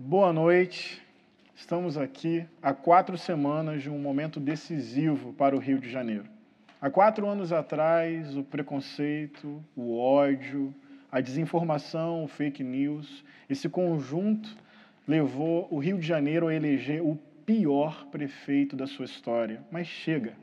Boa noite. Estamos aqui há quatro semanas de um momento decisivo para o Rio de Janeiro. Há quatro anos atrás, o preconceito, o ódio, a desinformação, o fake news, esse conjunto levou o Rio de Janeiro a eleger o pior prefeito da sua história. Mas chega.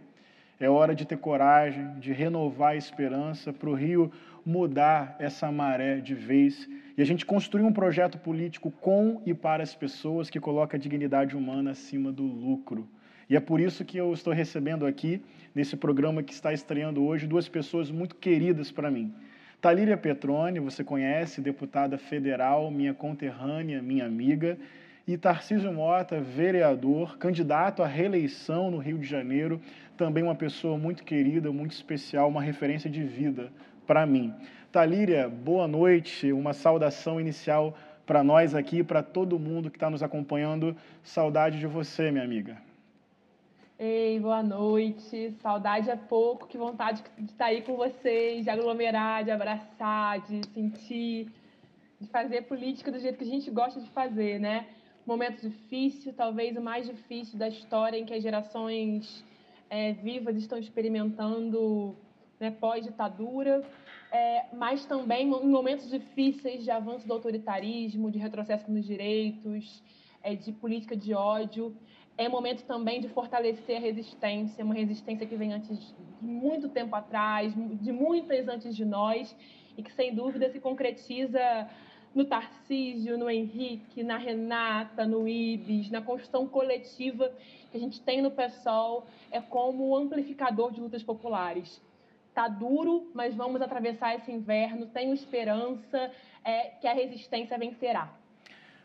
É hora de ter coragem, de renovar a esperança para o Rio mudar essa maré de vez e a gente construir um projeto político com e para as pessoas que coloca a dignidade humana acima do lucro. E é por isso que eu estou recebendo aqui, nesse programa que está estreando hoje, duas pessoas muito queridas para mim. Talíria Petrone, você conhece, deputada federal, minha conterrânea, minha amiga, e Tarcísio Mota, vereador, candidato à reeleição no Rio de Janeiro, também uma pessoa muito querida, muito especial, uma referência de vida para mim. Talíria, boa noite, uma saudação inicial para nós aqui, para todo mundo que está nos acompanhando. Saudade de você, minha amiga. Ei, boa noite. Saudade é pouco, que vontade de estar aí com vocês, de aglomerar, de abraçar, de sentir, de fazer política do jeito que a gente gosta de fazer, né? Momento difícil, talvez o mais difícil da história em que as gerações é, vivas estão experimentando né, pós-ditadura, é, mas também em momentos difíceis de avanço do autoritarismo, de retrocesso nos direitos, é, de política de ódio. É momento também de fortalecer a resistência, uma resistência que vem antes de muito tempo atrás, de muitas antes de nós, e que sem dúvida se concretiza no Tarcísio, no Henrique, na Renata, no Ibis, na construção coletiva que a gente tem no PSOL, é como amplificador de lutas populares. Tá duro, mas vamos atravessar esse inverno. Tenho esperança é, que a resistência vencerá.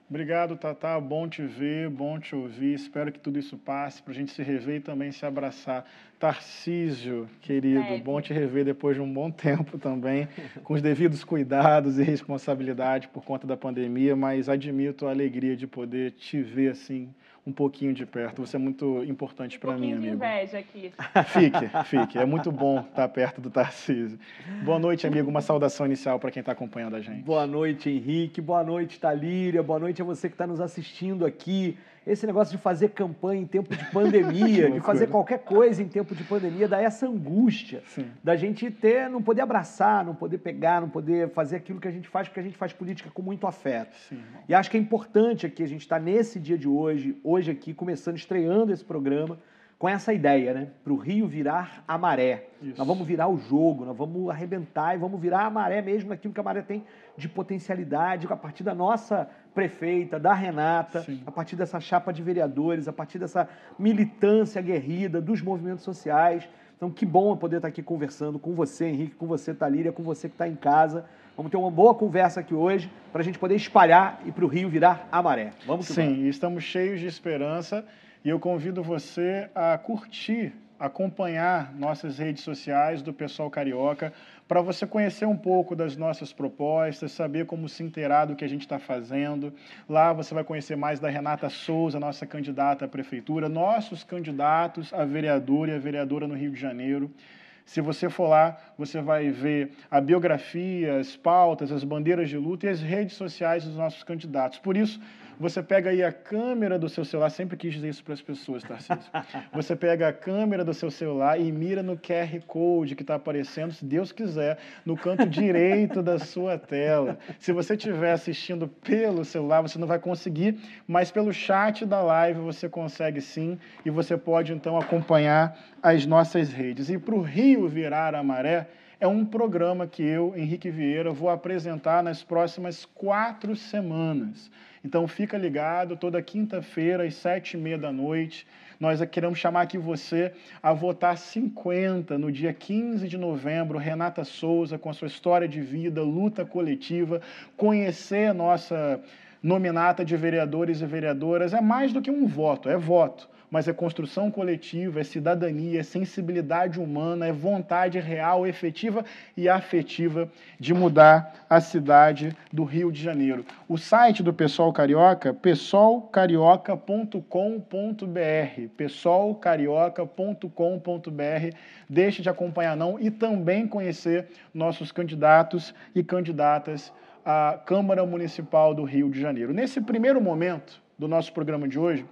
Obrigado, Tatá. Bom te ver, bom te ouvir. Espero que tudo isso passe para a gente se rever e também se abraçar. Tarcísio, querido, é. bom te rever depois de um bom tempo também, com os devidos cuidados e responsabilidade por conta da pandemia, mas admito a alegria de poder te ver assim um pouquinho de perto. Você é muito importante para mim, amigo. inveja aqui. Fique, fique. É muito bom estar perto do Tarcísio. Boa noite, amigo. Uma saudação inicial para quem está acompanhando a gente. Boa noite, Henrique. Boa noite, Talíria. Boa noite a você que está nos assistindo aqui. Esse negócio de fazer campanha em tempo de pandemia, de fazer qualquer coisa em tempo de pandemia, dá essa angústia Sim. da gente ter, não poder abraçar, não poder pegar, não poder fazer aquilo que a gente faz, porque a gente faz política com muito afeto. Sim. E acho que é importante aqui a gente estar tá nesse dia de hoje, hoje aqui, começando, estreando esse programa, com essa ideia, né? Para o Rio virar a maré. Isso. Nós vamos virar o jogo, nós vamos arrebentar e vamos virar a maré mesmo naquilo que a maré tem de potencialidade, a partir da nossa prefeita, da Renata, Sim. a partir dessa chapa de vereadores, a partir dessa militância aguerrida dos movimentos sociais. Então, que bom poder estar aqui conversando com você, Henrique, com você, Talíria, com você que está em casa. Vamos ter uma boa conversa aqui hoje para a gente poder espalhar e para o Rio virar a maré. Vamos Sim, vamos. estamos cheios de esperança e eu convido você a curtir, acompanhar nossas redes sociais do Pessoal Carioca, para você conhecer um pouco das nossas propostas, saber como se inteirar do que a gente está fazendo. Lá você vai conhecer mais da Renata Souza, nossa candidata à prefeitura, nossos candidatos a vereador e a vereadora no Rio de Janeiro. Se você for lá, você vai ver a biografia, as pautas, as bandeiras de luta e as redes sociais dos nossos candidatos. Por isso, você pega aí a câmera do seu celular, sempre quis dizer isso para as pessoas, Tarcísio. Você pega a câmera do seu celular e mira no QR Code que está aparecendo, se Deus quiser, no canto direito da sua tela. Se você estiver assistindo pelo celular, você não vai conseguir, mas pelo chat da live você consegue sim, e você pode então acompanhar as nossas redes. E para o Rio virar a maré, é um programa que eu, Henrique Vieira, vou apresentar nas próximas quatro semanas. Então fica ligado, toda quinta-feira, às sete e meia da noite, nós queremos chamar aqui você a votar 50 no dia 15 de novembro, Renata Souza, com a sua história de vida, luta coletiva, conhecer nossa nominata de vereadores e vereadoras. É mais do que um voto, é voto mas é construção coletiva, é cidadania, é sensibilidade humana, é vontade real, efetiva e afetiva de mudar a cidade do Rio de Janeiro. O site do Pessoal Carioca, pessoalcarioca.com.br, pessoalcarioca.com.br. Deixe de acompanhar não e também conhecer nossos candidatos e candidatas a Câmara Municipal do Rio de Janeiro. Nesse primeiro momento do nosso programa de hoje,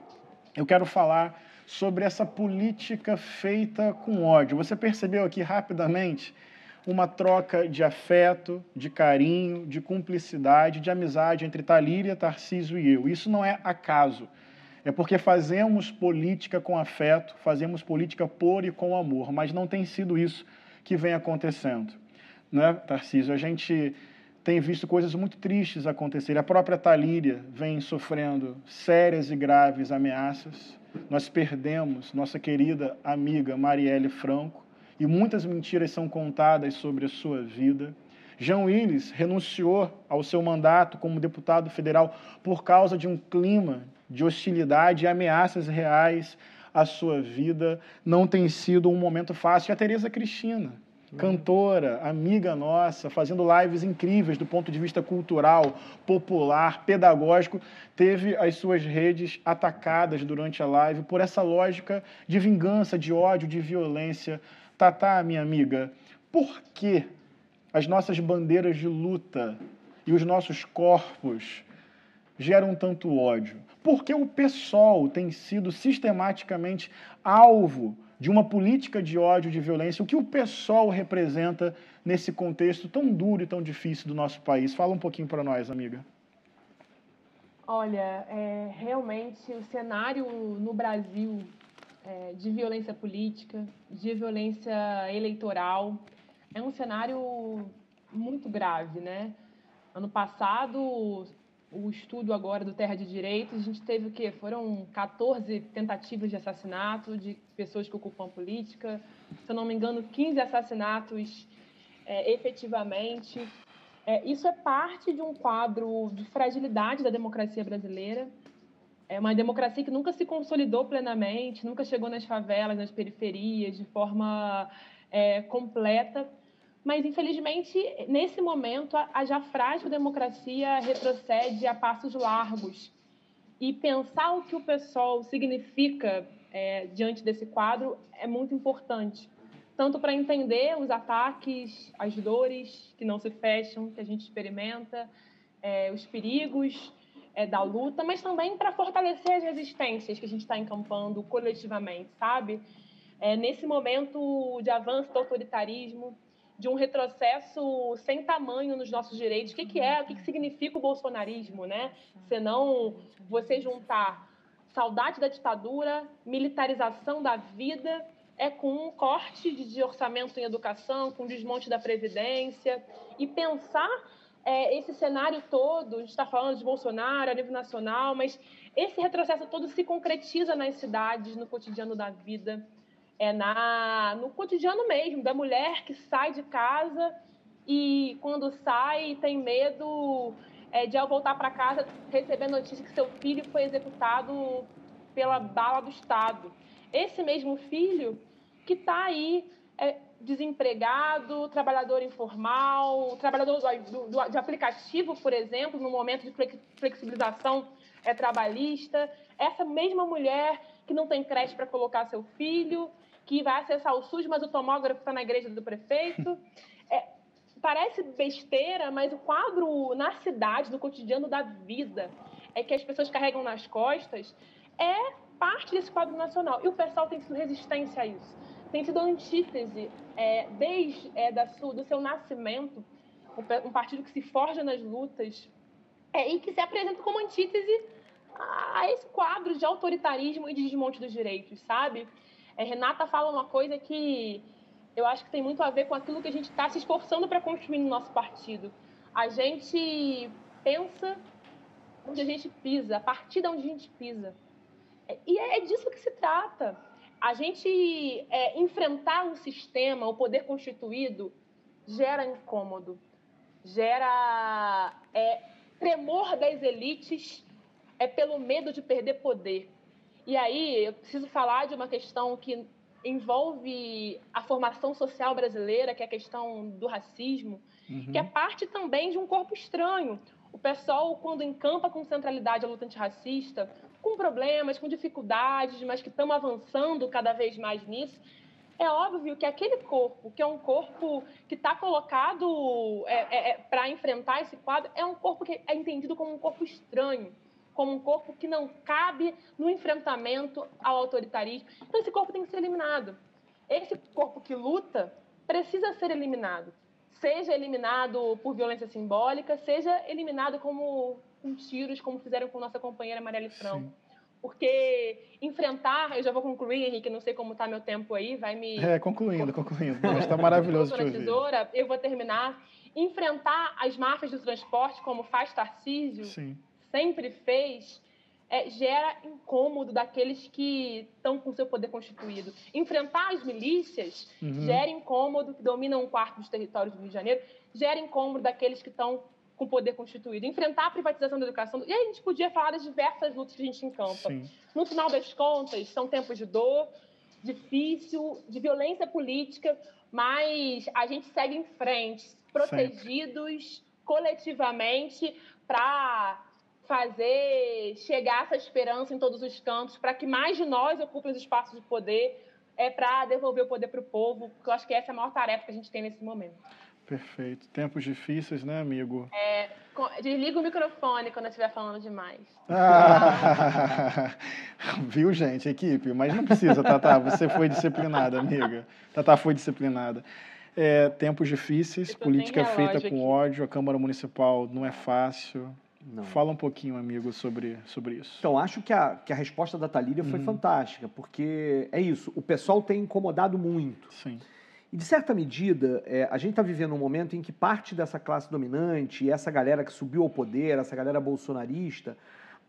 eu quero falar sobre essa política feita com ódio. Você percebeu aqui rapidamente uma troca de afeto, de carinho, de cumplicidade, de amizade entre Talíria, Tarcísio e eu. Isso não é acaso. É porque fazemos política com afeto, fazemos política por e com amor, mas não tem sido isso que vem acontecendo. Né, Tarcísio? A gente tem visto coisas muito tristes acontecerem. A própria Talíria vem sofrendo sérias e graves ameaças. Nós perdemos nossa querida amiga Marielle Franco e muitas mentiras são contadas sobre a sua vida. Jean Willis renunciou ao seu mandato como deputado federal por causa de um clima de hostilidade e ameaças reais à sua vida. Não tem sido um momento fácil. E a Tereza Cristina, cantora, amiga nossa, fazendo lives incríveis do ponto de vista cultural, popular, pedagógico, teve as suas redes atacadas durante a live por essa lógica de vingança, de ódio, de violência. Tatá, minha amiga, por que as nossas bandeiras de luta e os nossos corpos geram tanto ódio? Por que o PSOL tem sido sistematicamente alvo de uma política de ódio, de violência, o que o PSOL representa nesse contexto tão duro e tão difícil do nosso país. Fala um pouquinho para nós, amiga. Olha, é, realmente o cenário no Brasil é, de violência política, de violência eleitoral, é um cenário muito grave, né? Ano passado, o estudo agora do Terra de Direitos, a gente teve o quê? Foram 14 tentativas de assassinato de pessoas que ocupam política, se eu não me engano, 15 assassinatos é, efetivamente. É, isso é parte de um quadro de fragilidade da democracia brasileira. É uma democracia que nunca se consolidou plenamente, nunca chegou nas favelas, nas periferias, de forma é, completa mas infelizmente nesse momento a, já frágil democracia retrocede a passos largos. E pensar o que o pessoal significa é, diante desse quadro é muito importante. Tanto para entender os ataques as dores que não se fecham que a gente experimenta é, os perigos é, da luta mas também para fortalecer as resistências que a gente está encampando coletivamente sabe? É, nesse momento de avanço do autoritarismo de um retrocesso sem tamanho nos nossos direitos. O que, que é, o que, que significa o bolsonarismo, né? Senão você juntar saudade da ditadura, militarização da vida, é com um corte de orçamento em educação, com desmonte da Previdência, e pensar é, esse cenário todo, a gente está falando de Bolsonaro a nível nacional, mas esse retrocesso todo se concretiza nas cidades, no cotidiano da vida é na no cotidiano mesmo da mulher que sai de casa e quando sai tem medo é, de ao voltar para casa receber notícia que seu filho foi executado pela bala do Estado. Esse mesmo filho que está aí é, desempregado, trabalhador informal, trabalhador do, do, de aplicativo, por exemplo, no momento de flexibilização é trabalhista. Essa mesma mulher que não tem creche para colocar seu filho, que vai acessar o SUS, mas o tomógrafo está na igreja do prefeito. É, parece besteira, mas o quadro na cidade, no cotidiano da vida, é que as pessoas carregam nas costas, é parte desse quadro nacional. E o pessoal tem sido resistência a isso. Tem sido antítese é, desde é, da sua, do seu nascimento, um partido que se forja nas lutas é, e que se apresenta como antítese a esse quadro de autoritarismo e de desmonte dos direitos, sabe? É, Renata fala uma coisa que eu acho que tem muito a ver com aquilo que a gente está se esforçando para construir no nosso partido. A gente pensa onde a gente pisa, a partir de onde a gente pisa. E é disso que se trata. A gente é, enfrentar um sistema, o poder constituído, gera incômodo, gera é, tremor das elites é pelo medo de perder poder. E aí eu preciso falar de uma questão que envolve a formação social brasileira, que é a questão do racismo, uhum. que é parte também de um corpo estranho. O pessoal, quando encampa com centralidade a luta antirracista, com problemas, com dificuldades, mas que estamos avançando cada vez mais nisso, é óbvio que aquele corpo, que é um corpo que está colocado é, é, é para enfrentar esse quadro, é um corpo que é entendido como um corpo estranho, como um corpo que não cabe no enfrentamento ao autoritarismo. Então, esse corpo tem que ser eliminado. Esse corpo que luta precisa ser eliminado. Seja eliminado por violência simbólica, seja eliminado como com tiros, como fizeram com nossa companheira Marielle Franco. Porque enfrentar, eu já vou concluir, Henrique, não sei como está meu tempo aí, vai me. É, concluindo, concluindo. Está maravilhoso te tesoura, eu vou terminar. Enfrentar as máfias do transporte, como faz Tarcísio, Sim. Sempre fez, é, gera incômodo daqueles que estão com seu poder constituído. Enfrentar as milícias uhum. gera incômodo, que dominam um quarto dos territórios do Rio de Janeiro, gera incômodo daqueles que estão com poder constituído, enfrentar a privatização da educação. E aí a gente podia falar das diversas lutas que a gente encampa. Sim. No final das contas, são tempos de dor, difícil, de violência política, mas a gente segue em frente, protegidos Sempre. coletivamente para fazer chegar essa esperança em todos os cantos, para que mais de nós ocupem os espaços de poder, é para devolver o poder para o povo, porque eu acho que essa é a maior tarefa que a gente tem nesse momento. Perfeito. Tempos difíceis, né, amigo? É, desliga o microfone quando eu estiver falando demais. Ah, viu, gente, equipe? Mas não precisa, Tatá. Você foi disciplinada, amiga. Tatá foi disciplinada. É, tempos difíceis, política feita com ódio, a Câmara Municipal não é fácil. Não. Fala um pouquinho, amigo, sobre, sobre isso. Então, acho que a, que a resposta da Talíria foi uhum. fantástica, porque é isso, o pessoal tem incomodado muito. Sim. E, de certa medida, é, a gente está vivendo um momento em que parte dessa classe dominante, essa galera que subiu ao poder, essa galera bolsonarista,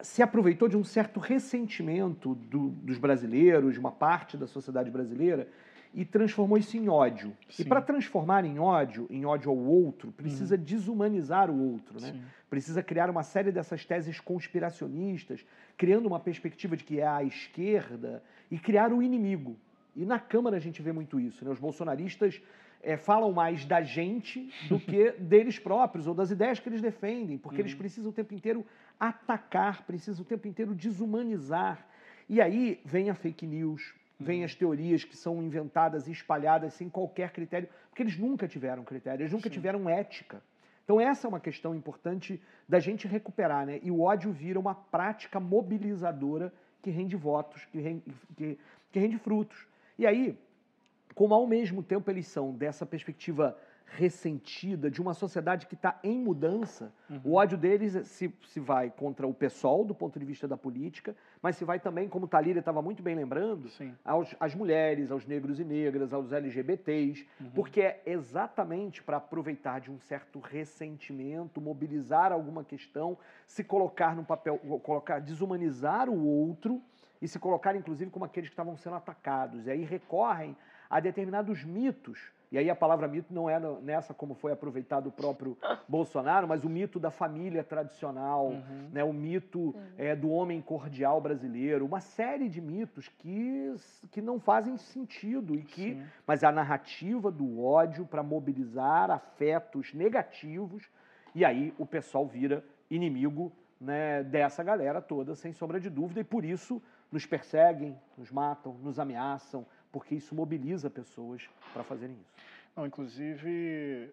se aproveitou de um certo ressentimento do, dos brasileiros, de uma parte da sociedade brasileira, e transformou isso em ódio. Sim. E para transformar em ódio, em ódio ao outro, precisa uhum. desumanizar o outro, né? Precisa criar uma série dessas teses conspiracionistas, criando uma perspectiva de que é a esquerda e criar o inimigo. E na Câmara a gente vê muito isso. Né? Os bolsonaristas é, falam mais da gente do que deles próprios ou das ideias que eles defendem, porque uhum. eles precisam o tempo inteiro atacar, precisam o tempo inteiro desumanizar. E aí vem a fake news, vem uhum. as teorias que são inventadas e espalhadas sem qualquer critério, porque eles nunca tiveram critério, eles nunca Sim. tiveram ética. Então essa é uma questão importante da gente recuperar, né? E o ódio vira uma prática mobilizadora que rende votos, que rende, que, que rende frutos. E aí, como ao mesmo tempo eles são dessa perspectiva ressentida de uma sociedade que está em mudança, uhum. o ódio deles se, se vai contra o pessoal do ponto de vista da política, mas se vai também, como Talíria estava muito bem lembrando, aos, às mulheres, aos negros e negras, aos LGBTs, uhum. porque é exatamente para aproveitar de um certo ressentimento, mobilizar alguma questão, se colocar no papel, colocar, desumanizar o outro e se colocar, inclusive, como aqueles que estavam sendo atacados. E aí recorrem a determinados mitos. E aí a palavra mito não é nessa como foi aproveitado o próprio Bolsonaro, mas o mito da família tradicional, uhum. né, o mito é, do homem cordial brasileiro, uma série de mitos que, que não fazem sentido e que, Sim. mas a narrativa do ódio para mobilizar afetos negativos e aí o pessoal vira inimigo né, dessa galera toda, sem sombra de dúvida, e por isso nos perseguem, nos matam, nos ameaçam, porque isso mobiliza pessoas para fazerem isso. Não, inclusive,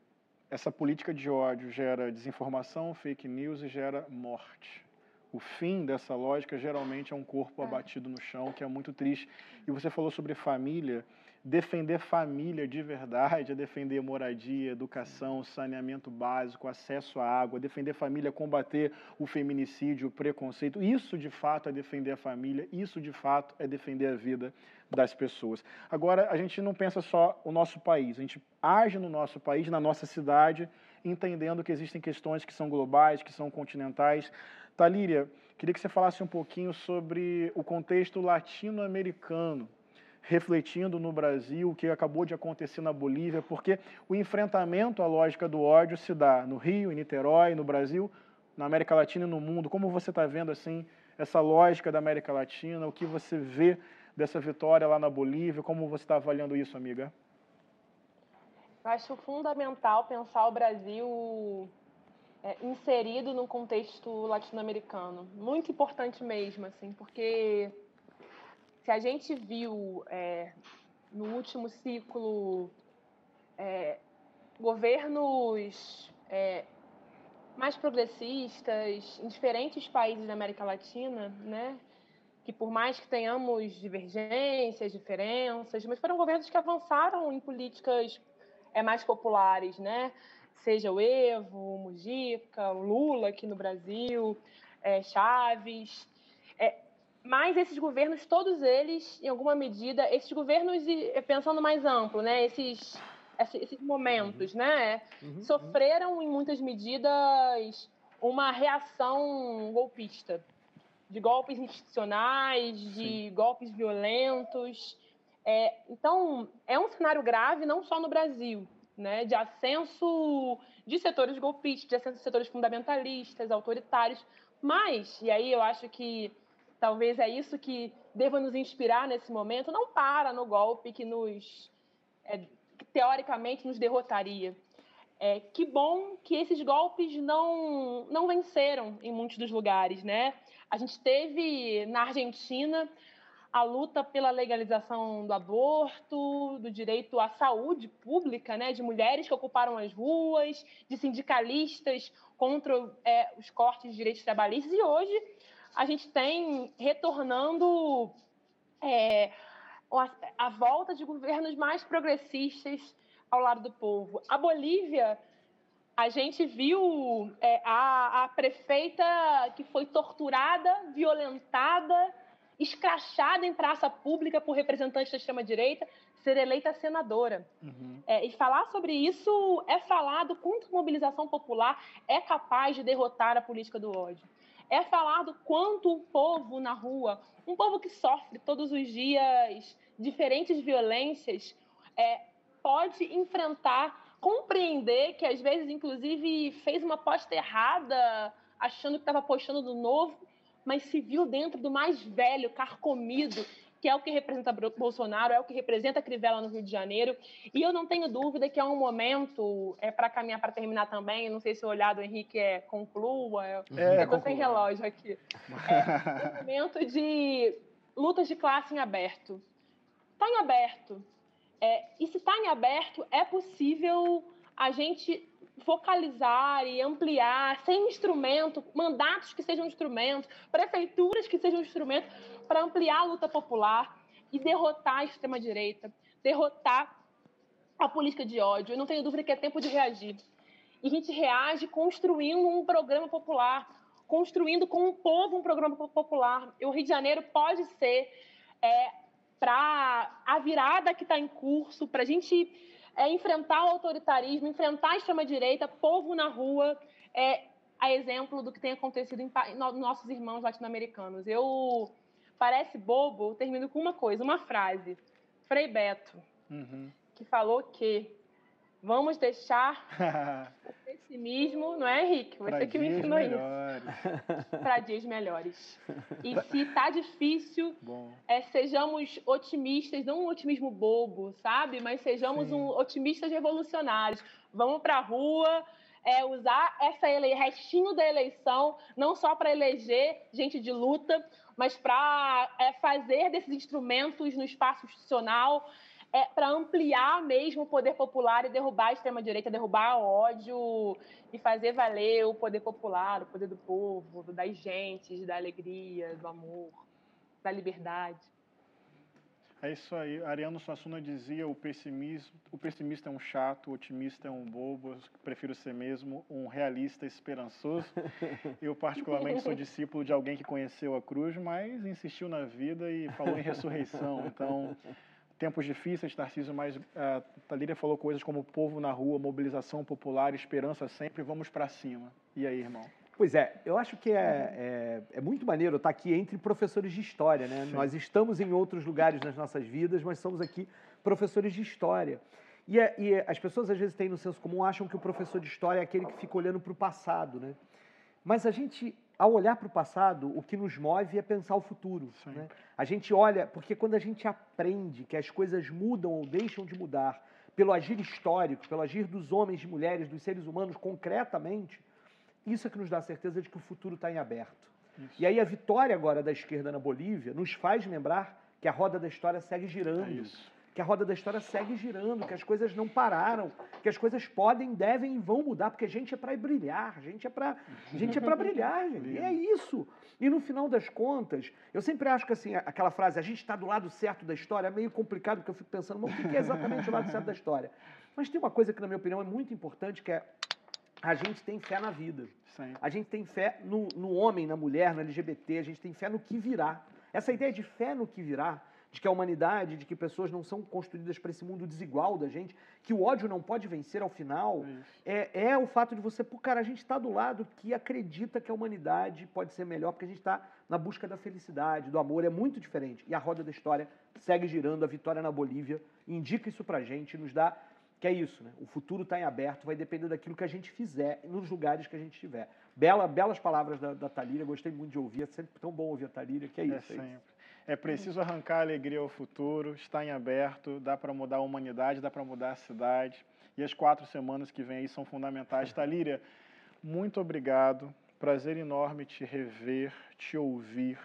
essa política de ódio gera desinformação, fake news e gera morte. O fim dessa lógica geralmente é um corpo é. abatido no chão, que é muito triste. E você falou sobre família defender família de verdade é defender moradia, educação, saneamento básico, acesso à água, defender família, combater o feminicídio, o preconceito. Isso de fato é defender a família, isso de fato é defender a vida das pessoas. Agora, a gente não pensa só o nosso país, a gente age no nosso país, na nossa cidade, entendendo que existem questões que são globais, que são continentais. Talíria, queria que você falasse um pouquinho sobre o contexto latino-americano refletindo no Brasil o que acabou de acontecer na Bolívia, porque o enfrentamento à lógica do ódio se dá no Rio, em Niterói, no Brasil, na América Latina e no mundo. Como você está vendo assim essa lógica da América Latina? O que você vê dessa vitória lá na Bolívia? Como você está avaliando isso, amiga? Eu acho fundamental pensar o Brasil é, inserido no contexto latino-americano. Muito importante mesmo, assim, porque se a gente viu é, no último ciclo, é, governos é, mais progressistas em diferentes países da América Latina, né? que por mais que tenhamos divergências, diferenças, mas foram governos que avançaram em políticas é, mais populares, né? Seja o Evo, o Mujica, o Lula aqui no Brasil, é, Chaves. É, mas esses governos, todos eles, em alguma medida, esses governos, pensando mais amplo, né? Esses, esses momentos, uhum. né? Uhum. Sofreram, em muitas medidas, uma reação golpista de golpes institucionais, de Sim. golpes violentos. É, então, é um cenário grave não só no Brasil, né, de ascenso de setores golpistas, de ascenso de setores fundamentalistas, autoritários, mas, e aí eu acho que talvez é isso que deva nos inspirar nesse momento, não para no golpe que nos, é, teoricamente, nos derrotaria. É, que bom que esses golpes não, não venceram em muitos dos lugares, né? A gente teve na Argentina a luta pela legalização do aborto, do direito à saúde pública, né? De mulheres que ocuparam as ruas, de sindicalistas contra é, os cortes de direitos trabalhistas e hoje a gente tem retornando é, a, volta de governos mais progressistas ao lado do povo. A Bolívia, a gente viu é, a, a prefeita que foi torturada, violentada, escrachada em praça pública por representantes da extrema-direita, ser eleita senadora. Uhum. É, e falar sobre isso é falar do quanto mobilização popular é capaz de derrotar a política do ódio. É falar do quanto o povo na rua, um povo que sofre todos os dias diferentes violências, é, pode enfrentar, compreender que às vezes, inclusive, fez uma aposta errada, achando que estava apostando no novo, mas se viu dentro do mais velho, carcomido, que é o que representa Bolsonaro, é o que representa a Crivella no Rio de Janeiro. E eu não tenho dúvida que é um momento, é para caminhar para terminar também, não sei se o olhar do Henrique é conclua, é, eu estou sem relógio aqui. É um momento de lutas de classe em aberto. Está em aberto. É, e se está em aberto, é possível a gente focalizar e ampliar, sem instrumento, mandatos que sejam instrumentos, prefeituras que sejam instrumentos para ampliar a luta popular e derrotar a extrema-direita, derrotar a política de ódio. Eu não tenho dúvida que é tempo de reagir. E a gente reage construindo um programa popular, construindo com o povo um programa popular. E o Rio de Janeiro pode ser é, para a virada que está em curso, para a gente é, enfrentar o autoritarismo, enfrentar a extrema-direita, povo na rua, é, a exemplo do que tem acontecido em, em nossos irmãos latino-americanos. Eu parece bobo, termino com uma coisa, uma frase. Frei Beto, uhum. que falou que Vamos deixar o pessimismo, não é, Henrique? Você pra que me ensinou melhores. isso. Para dias melhores. E se tá difícil, é, sejamos otimistas, não um otimismo bobo, sabe? Mas sejamos um otimistas revolucionários. Vamos para a rua, é, usar essa ele... restinho da eleição, não só para eleger gente de luta, mas para é, fazer desses instrumentos no espaço institucional é, para ampliar mesmo o poder popular e derrubar a extrema-direita, derrubar o ódio e fazer valer o poder popular, o poder do povo, das gentes, da alegria, do amor, da liberdade. É isso aí. Ariano Suassuna dizia: o pessimismo, o pessimista é um chato, o otimista é um bobo. Eu prefiro ser mesmo um realista esperançoso. Eu, particularmente, sou discípulo de alguém que conheceu a cruz, mas insistiu na vida e falou em ressurreição. Então, tempos difíceis, Tarcísio, mas uh, Talíria falou coisas como povo na rua, mobilização popular, esperança sempre, vamos para cima. E aí, irmão? Pois é, eu acho que é, é, é muito maneiro estar aqui entre professores de história, né? Sim. Nós estamos em outros lugares nas nossas vidas, mas somos aqui professores de história. E, é, e é, as pessoas às vezes têm no senso comum, acham que o professor de história é aquele que fica olhando para o passado, né? Mas a gente ao olhar para o passado, o que nos move é pensar o futuro. Né? A gente olha, porque quando a gente aprende que as coisas mudam ou deixam de mudar pelo agir histórico, pelo agir dos homens, de mulheres, dos seres humanos concretamente, isso é que nos dá a certeza de que o futuro está em aberto. Isso. E aí a vitória agora da esquerda na Bolívia nos faz lembrar que a roda da história segue girando. É que a roda da história segue girando, que as coisas não pararam, que as coisas podem, devem e vão mudar, porque a gente é para brilhar, a gente é para gente é para brilhar, gente. E é isso. E no final das contas, eu sempre acho que assim, aquela frase, a gente está do lado certo da história, é meio complicado, porque eu fico pensando, mas o que é exatamente o lado certo da história? Mas tem uma coisa que, na minha opinião, é muito importante, que é a gente tem fé na vida. Sim. A gente tem fé no, no homem, na mulher, no LGBT, a gente tem fé no que virá. Essa ideia de fé no que virá, de que a humanidade, de que pessoas não são construídas para esse mundo desigual da gente, que o ódio não pode vencer ao final, é, é, o fato de você, pô, cara, a gente está do lado que acredita que a humanidade pode ser melhor, porque a gente está na busca da felicidade, do amor, é muito diferente. E a roda da história segue girando, a vitória na Bolívia indica isso pra gente, nos dá que é isso, né? O futuro está em aberto, vai depender daquilo que a gente fizer nos lugares que a gente estiver. Bela, belas palavras da, da Talíria, gostei muito de ouvir, é sempre tão bom ouvir a Talíria, que é, é isso. É, sempre. É preciso arrancar a alegria ao futuro, está em aberto, dá para mudar a humanidade, dá para mudar a cidade. E as quatro semanas que vêm aí são fundamentais. Talíria, muito obrigado. Prazer enorme te rever, te ouvir.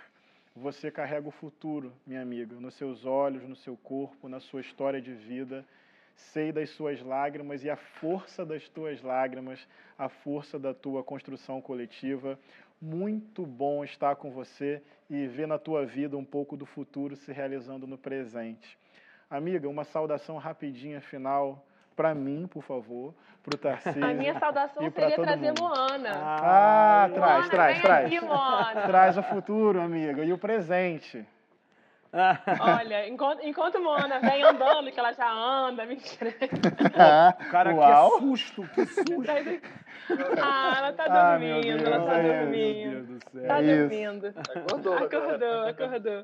Você carrega o futuro, minha amiga, nos seus olhos, no seu corpo, na sua história de vida sei das suas lágrimas e a força das tuas lágrimas, a força da tua construção coletiva. Muito bom estar com você e ver na tua vida um pouco do futuro se realizando no presente. Amiga, uma saudação rapidinha final para mim, por favor, para o Tarcísio. A minha saudação seria trazer mundo. Moana. Ah, ah traz, Moana, traz, traz. Aqui, traz o futuro, amiga, e o presente. Olha, enquanto, enquanto Moana vem andando, que ela já anda, mentira. Cara, Uau. que susto, que susto. Ah, ela tá ah, dormindo, ah, ela tá é, dormindo. Tá dormindo. Acordou, acordou, acordou.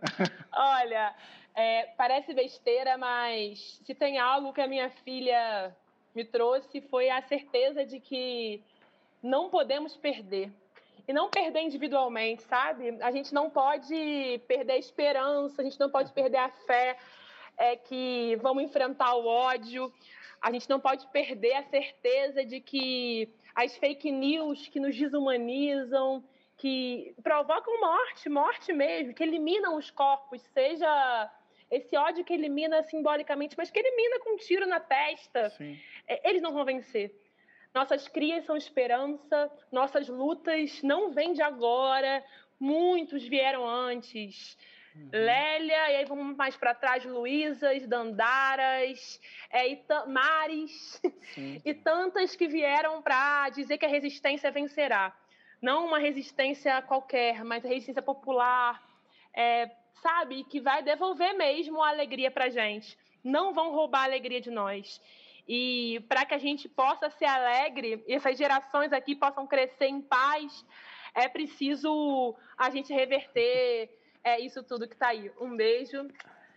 Olha, é, parece besteira, mas se tem algo que a minha filha me trouxe foi a certeza de que não podemos perder e não perder individualmente, sabe? A gente não pode perder a esperança, a gente não pode perder a fé é, que vamos enfrentar o ódio, a gente não pode perder a certeza de que as fake news que nos desumanizam, que provocam morte, morte mesmo, que eliminam os corpos, seja esse ódio que elimina simbolicamente, mas que elimina com um tiro na testa, Sim. É, eles não vão vencer. Nossas crias são esperança, nossas lutas não vêm de agora, muitos vieram antes. Uhum. Lélia, e aí vamos mais para trás, Luísas, Dandaras, é, e Mares, e tantas que vieram para dizer que a resistência vencerá. Não uma resistência qualquer, mas a resistência popular, é, sabe? Que vai devolver mesmo a alegria para gente. Não vão roubar a alegria de nós. E para que a gente possa ser alegre e essas gerações aqui possam crescer em paz, é preciso a gente reverter é, isso tudo que está aí. Um beijo,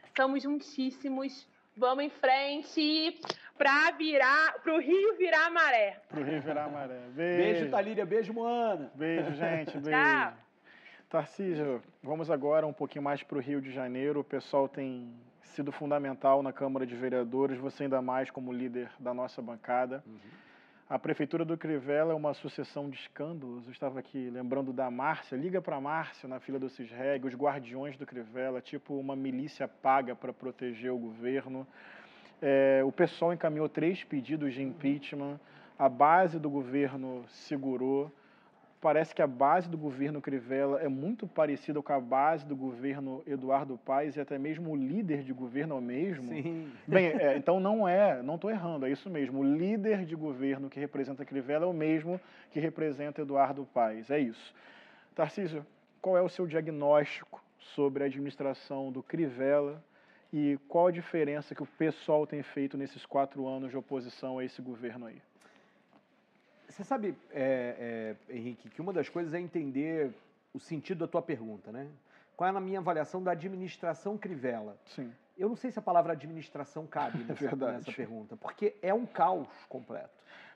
estamos juntíssimos, vamos em frente para virar, para o Rio virar maré. Para o Rio virar maré. Beijo, beijo Talíria, beijo, Moana. Beijo, gente, beijo. Tchau. Tarcísio, vamos agora um pouquinho mais para o Rio de Janeiro. O pessoal tem sido fundamental na Câmara de Vereadores, você ainda mais como líder da nossa bancada. Uhum. A Prefeitura do Crivella é uma sucessão de escândalos. Eu estava aqui lembrando da Márcia, liga para a Márcia na fila do Cisreg, os guardiões do Crivella, tipo uma milícia paga para proteger o governo. É, o pessoal encaminhou três pedidos de impeachment, a base do governo segurou parece que a base do governo Crivella é muito parecida com a base do governo Eduardo Paes e até mesmo o líder de governo é o mesmo. Sim. Bem, é, então não é, não estou errando, é isso mesmo. O líder de governo que representa Crivella é o mesmo que representa Eduardo Paes, é isso. Tarcísio, qual é o seu diagnóstico sobre a administração do Crivella e qual a diferença que o pessoal tem feito nesses quatro anos de oposição a esse governo aí? Você sabe, é, é, Henrique, que uma das coisas é entender o sentido da tua pergunta, né? Qual é a minha avaliação da administração Crivella? Sim. Eu não sei se a palavra administração cabe nessa, é nessa pergunta, porque é um caos completo.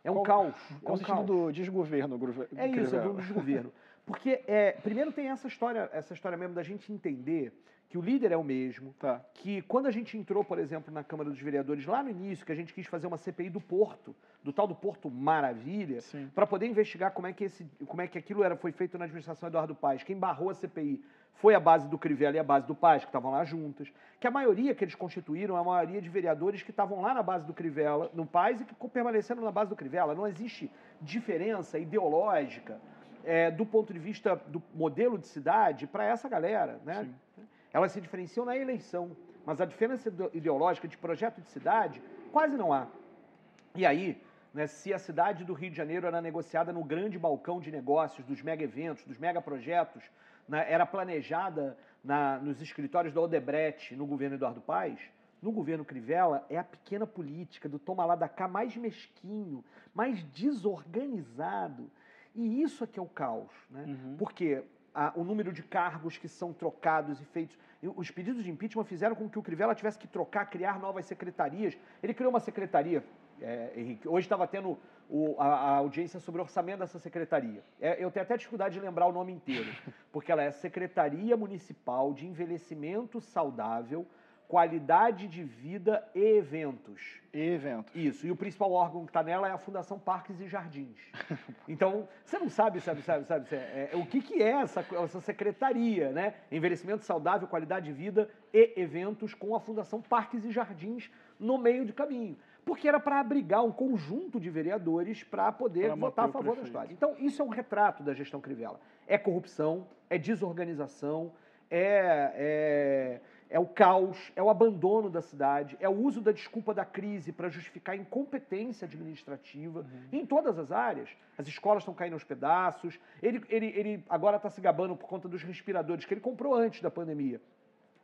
É um qual, caos. Qual é um o sentido do desgoverno? É isso, é do desgoverno. Porque, é, primeiro, tem essa história, essa história mesmo da gente entender que o líder é o mesmo, tá. que quando a gente entrou, por exemplo, na Câmara dos Vereadores, lá no início, que a gente quis fazer uma CPI do Porto, do tal do Porto Maravilha, para poder investigar como é, que esse, como é que aquilo era, foi feito na administração Eduardo Paes. Quem barrou a CPI foi a base do Crivella e a base do Paes, que estavam lá juntas, que a maioria que eles constituíram é a maioria de vereadores que estavam lá na base do Crivella, no Paes, e que permaneceram na base do Crivella. Não existe diferença ideológica é, do ponto de vista do modelo de cidade para essa galera, né? Sim. Elas se diferenciam na eleição, mas a diferença ideológica de projeto de cidade quase não há. E aí, né, se a cidade do Rio de Janeiro era negociada no grande balcão de negócios, dos mega eventos, dos mega projetos, né, era planejada na, nos escritórios da Odebrecht no governo Eduardo Paes, no governo Crivella é a pequena política do toma lá da cá mais mesquinho, mais desorganizado. E isso é que é o caos, né? Uhum. Porque a, o número de cargos que são trocados e feitos. Os pedidos de impeachment fizeram com que o Crivella tivesse que trocar, criar novas secretarias. Ele criou uma secretaria, é, Henrique. Hoje estava tendo o, a, a, audiência sobre o orçamento dessa secretaria. É, eu tenho até dificuldade de lembrar o nome inteiro, porque ela é Secretaria Municipal de Envelhecimento Saudável qualidade de vida e eventos. E eventos. Isso. E o principal órgão que está nela é a Fundação Parques e Jardins. Então, você não sabe, sabe, sabe, sabe, é, é, o que, que é essa, essa secretaria, né? Envelhecimento saudável, qualidade de vida e eventos com a Fundação Parques e Jardins no meio de caminho. Porque era para abrigar um conjunto de vereadores para poder pra votar a favor da história. Então, isso é um retrato da gestão Crivella. É corrupção, é desorganização, é, é é o caos, é o abandono da cidade, é o uso da desculpa da crise para justificar incompetência administrativa uhum. em todas as áreas. As escolas estão caindo aos pedaços. Ele, ele, ele agora está se gabando por conta dos respiradores que ele comprou antes da pandemia.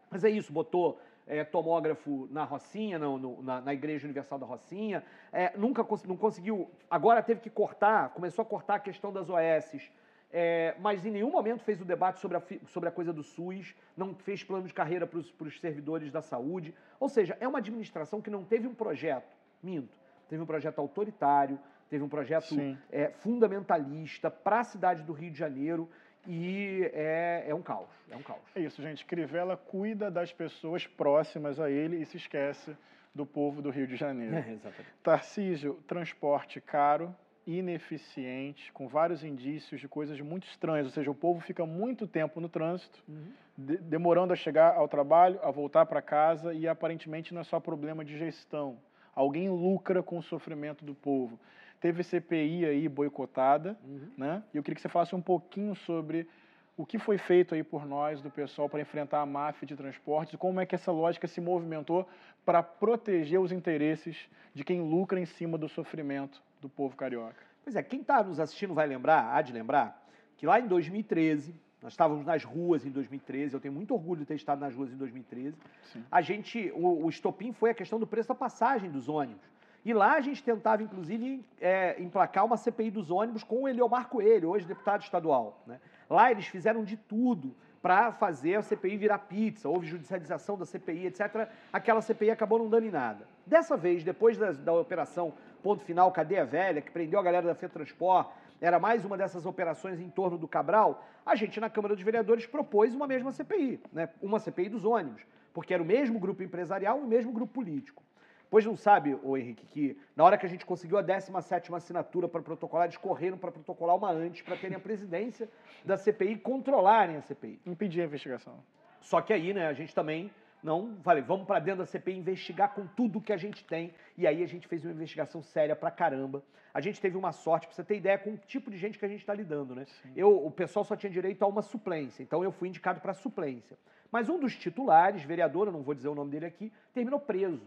Mas é isso, botou é, tomógrafo na Rocinha, no, no, na, na, Igreja Universal da Rocinha, é, nunca não conseguiu, agora teve que cortar, começou a cortar a questão das OSs é, mas em nenhum momento fez o debate sobre a, sobre a coisa do SUS, não fez plano de carreira para os servidores da saúde. Ou seja, é uma administração que não teve um projeto, minto, teve um projeto autoritário, teve um projeto é, fundamentalista para a cidade do Rio de Janeiro e é, é, um caos, é um caos. É isso, gente. Crivella cuida das pessoas próximas a ele e se esquece do povo do Rio de Janeiro. É, exatamente. Tarcísio, transporte caro, ineficiente, com vários indícios de coisas muito estranhas. Ou seja, o povo fica muito tempo no trânsito, uhum. de, demorando a chegar ao trabalho, a voltar para casa, e aparentemente não é só problema de gestão. Alguém lucra com o sofrimento do povo. Teve CPI aí boicotada, uhum. né? E eu queria que você falasse um pouquinho sobre o que foi feito aí por nós, do pessoal, para enfrentar a máfia de transportes e como é que essa lógica se movimentou para proteger os interesses de quem lucra em cima do sofrimento do povo carioca. Pois é, quem está nos assistindo vai lembrar, há de lembrar, que lá em 2013, nós estávamos nas ruas em 2013, eu tenho muito orgulho de ter estado nas ruas em 2013. Sim. A gente, o, o estopim foi a questão do preço da passagem dos ônibus. E lá a gente tentava, inclusive, é, emplacar uma CPI dos ônibus com o Eliomar Coelho, hoje deputado estadual. Né? Lá eles fizeram de tudo para fazer a CPI virar pizza, houve judicialização da CPI, etc. Aquela CPI acabou não dando em nada. Dessa vez, depois da, da operação Ponto Final Cadeia Velha, que prendeu a galera da FETransport, era mais uma dessas operações em torno do Cabral, a gente na Câmara dos Vereadores propôs uma mesma CPI, né? uma CPI dos ônibus, porque era o mesmo grupo empresarial e o mesmo grupo político. Pois não sabe, o Henrique, que na hora que a gente conseguiu a 17 assinatura para protocolar, eles correram para protocolar uma antes, para terem a presidência da CPI controlarem a CPI. Impedir a investigação. Só que aí, né, a gente também não, falei, vamos para dentro da CPI investigar com tudo que a gente tem. E aí a gente fez uma investigação séria pra caramba. A gente teve uma sorte, pra você ter ideia, com o tipo de gente que a gente está lidando, né? Eu, o pessoal só tinha direito a uma suplência, então eu fui indicado para suplência. Mas um dos titulares, vereador, eu não vou dizer o nome dele aqui, terminou preso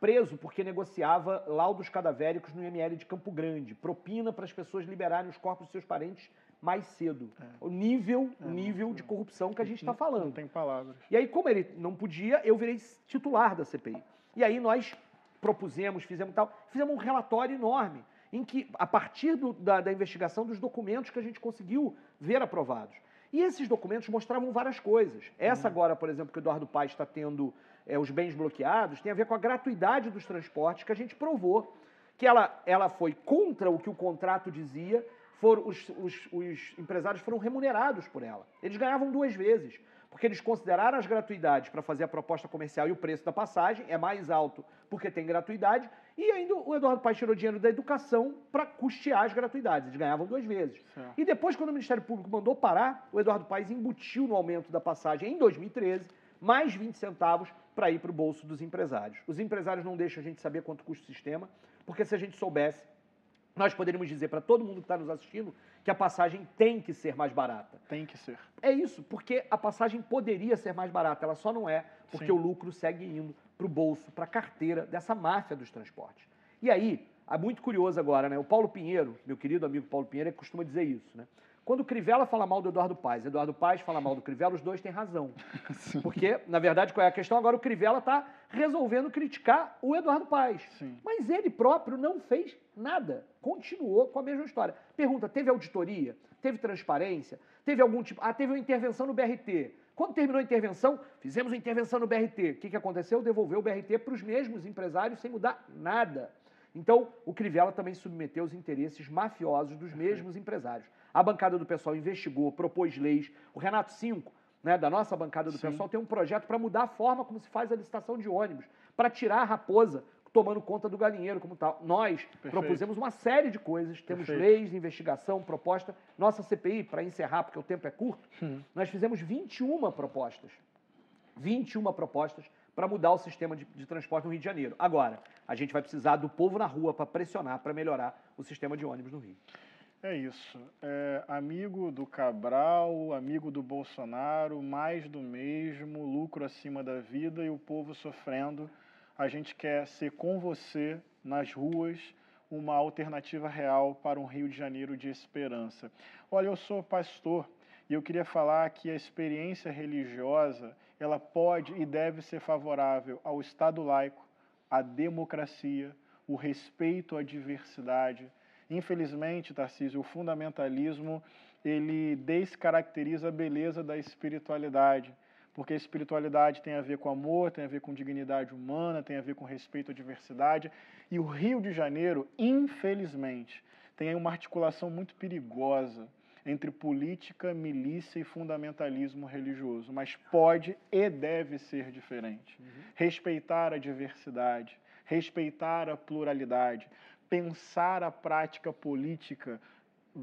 preso porque negociava laudos cadavéricos no IML de Campo Grande, propina para as pessoas liberarem os corpos de seus parentes mais cedo. É. O nível, é, nível de corrupção que a gente está falando. Não tem palavras. E aí, como ele não podia, eu virei titular da CPI. E aí nós propusemos, fizemos tal, fizemos um relatório enorme, em que, a partir do, da, da investigação dos documentos que a gente conseguiu ver aprovados. E esses documentos mostravam várias coisas. Essa uhum. agora, por exemplo, que o Eduardo Paes está tendo é, os bens bloqueados, tem a ver com a gratuidade dos transportes que a gente provou que ela, ela foi contra o que o contrato dizia, foram, os, os, os empresários foram remunerados por ela. Eles ganhavam duas vezes porque eles consideraram as gratuidades para fazer a proposta comercial e o preço da passagem é mais alto porque tem gratuidade, e ainda o Eduardo Paes tirou dinheiro da educação para custear as gratuidades, eles ganhavam duas vezes. Certo. E depois, quando o Ministério Público mandou parar, o Eduardo Paes embutiu no aumento da passagem em 2013 mais 20 centavos para ir para o bolso dos empresários. Os empresários não deixam a gente saber quanto custa o sistema, porque se a gente soubesse, nós poderíamos dizer para todo mundo que está nos assistindo que a passagem tem que ser mais barata. Tem que ser. É isso, porque a passagem poderia ser mais barata, ela só não é, porque Sim. o lucro segue indo para o bolso, para a carteira dessa máfia dos transportes. E aí, é muito curioso agora, né? O Paulo Pinheiro, meu querido amigo Paulo Pinheiro, costuma dizer isso, né? Quando o Crivella fala mal do Eduardo Paes, Eduardo Paes fala mal do Crivella, os dois têm razão. Sim. Porque, na verdade, qual é a questão? Agora o Crivella está resolvendo criticar o Eduardo Paes. Sim. Mas ele próprio não fez nada. Continuou com a mesma história. Pergunta: teve auditoria? Teve transparência? Teve algum tipo. Ah, teve uma intervenção no BRT. Quando terminou a intervenção, fizemos uma intervenção no BRT. O que, que aconteceu? Devolveu o BRT para os mesmos empresários sem mudar nada. Então, o Crivella também submeteu os interesses mafiosos dos mesmos empresários. A bancada do pessoal investigou, propôs leis. O Renato Cinco, né, da nossa bancada do Sim. pessoal, tem um projeto para mudar a forma como se faz a licitação de ônibus, para tirar a raposa tomando conta do galinheiro como tal. Nós Perfeito. propusemos uma série de coisas, temos Perfeito. leis de investigação, proposta. Nossa CPI, para encerrar, porque o tempo é curto, hum. nós fizemos 21 propostas. 21 propostas para mudar o sistema de, de, transporte no Rio de Janeiro. Agora, a gente vai precisar do povo na rua para pressionar, para melhorar o sistema de ônibus no Rio. É isso. É, amigo do Cabral, amigo do Bolsonaro, mais do mesmo, lucro acima da vida e o povo sofrendo. A gente quer ser com você nas ruas uma alternativa real para um Rio de Janeiro de esperança. Olha, eu sou pastor e eu queria falar que a experiência religiosa ela pode e deve ser favorável ao Estado laico, à democracia, o respeito à diversidade. Infelizmente, Tarcísio, o fundamentalismo ele descaracteriza a beleza da espiritualidade, porque a espiritualidade tem a ver com amor, tem a ver com dignidade humana, tem a ver com respeito à diversidade. E o Rio de Janeiro, infelizmente, tem aí uma articulação muito perigosa entre política, milícia e fundamentalismo religioso, mas pode e deve ser diferente. Uhum. Respeitar a diversidade, respeitar a pluralidade, pensar a prática política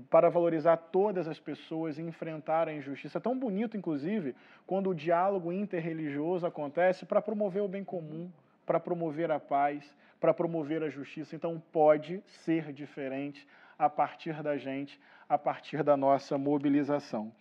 para valorizar todas as pessoas e enfrentar a injustiça. É tão bonito, inclusive, quando o diálogo interreligioso acontece para promover o bem comum, para promover a paz, para promover a justiça. Então, pode ser diferente a partir da gente, a partir da nossa mobilização.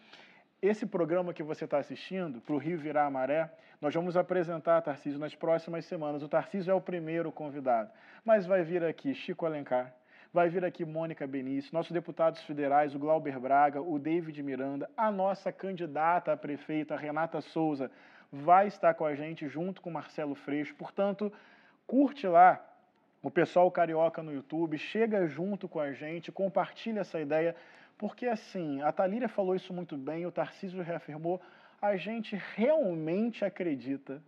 Esse programa que você está assistindo, para o Rio Virar a Maré, nós vamos apresentar, Tarcísio, nas próximas semanas. O Tarcísio é o primeiro convidado, mas vai vir aqui Chico Alencar, vai vir aqui Mônica Benício, nossos deputados federais, o Glauber Braga, o David Miranda, a nossa candidata a prefeita, Renata Souza, vai estar com a gente junto com Marcelo Freixo. Portanto, curte lá o pessoal carioca no YouTube, chega junto com a gente, compartilha essa ideia, porque assim, a Talíria falou isso muito bem, o Tarcísio reafirmou, a gente realmente acredita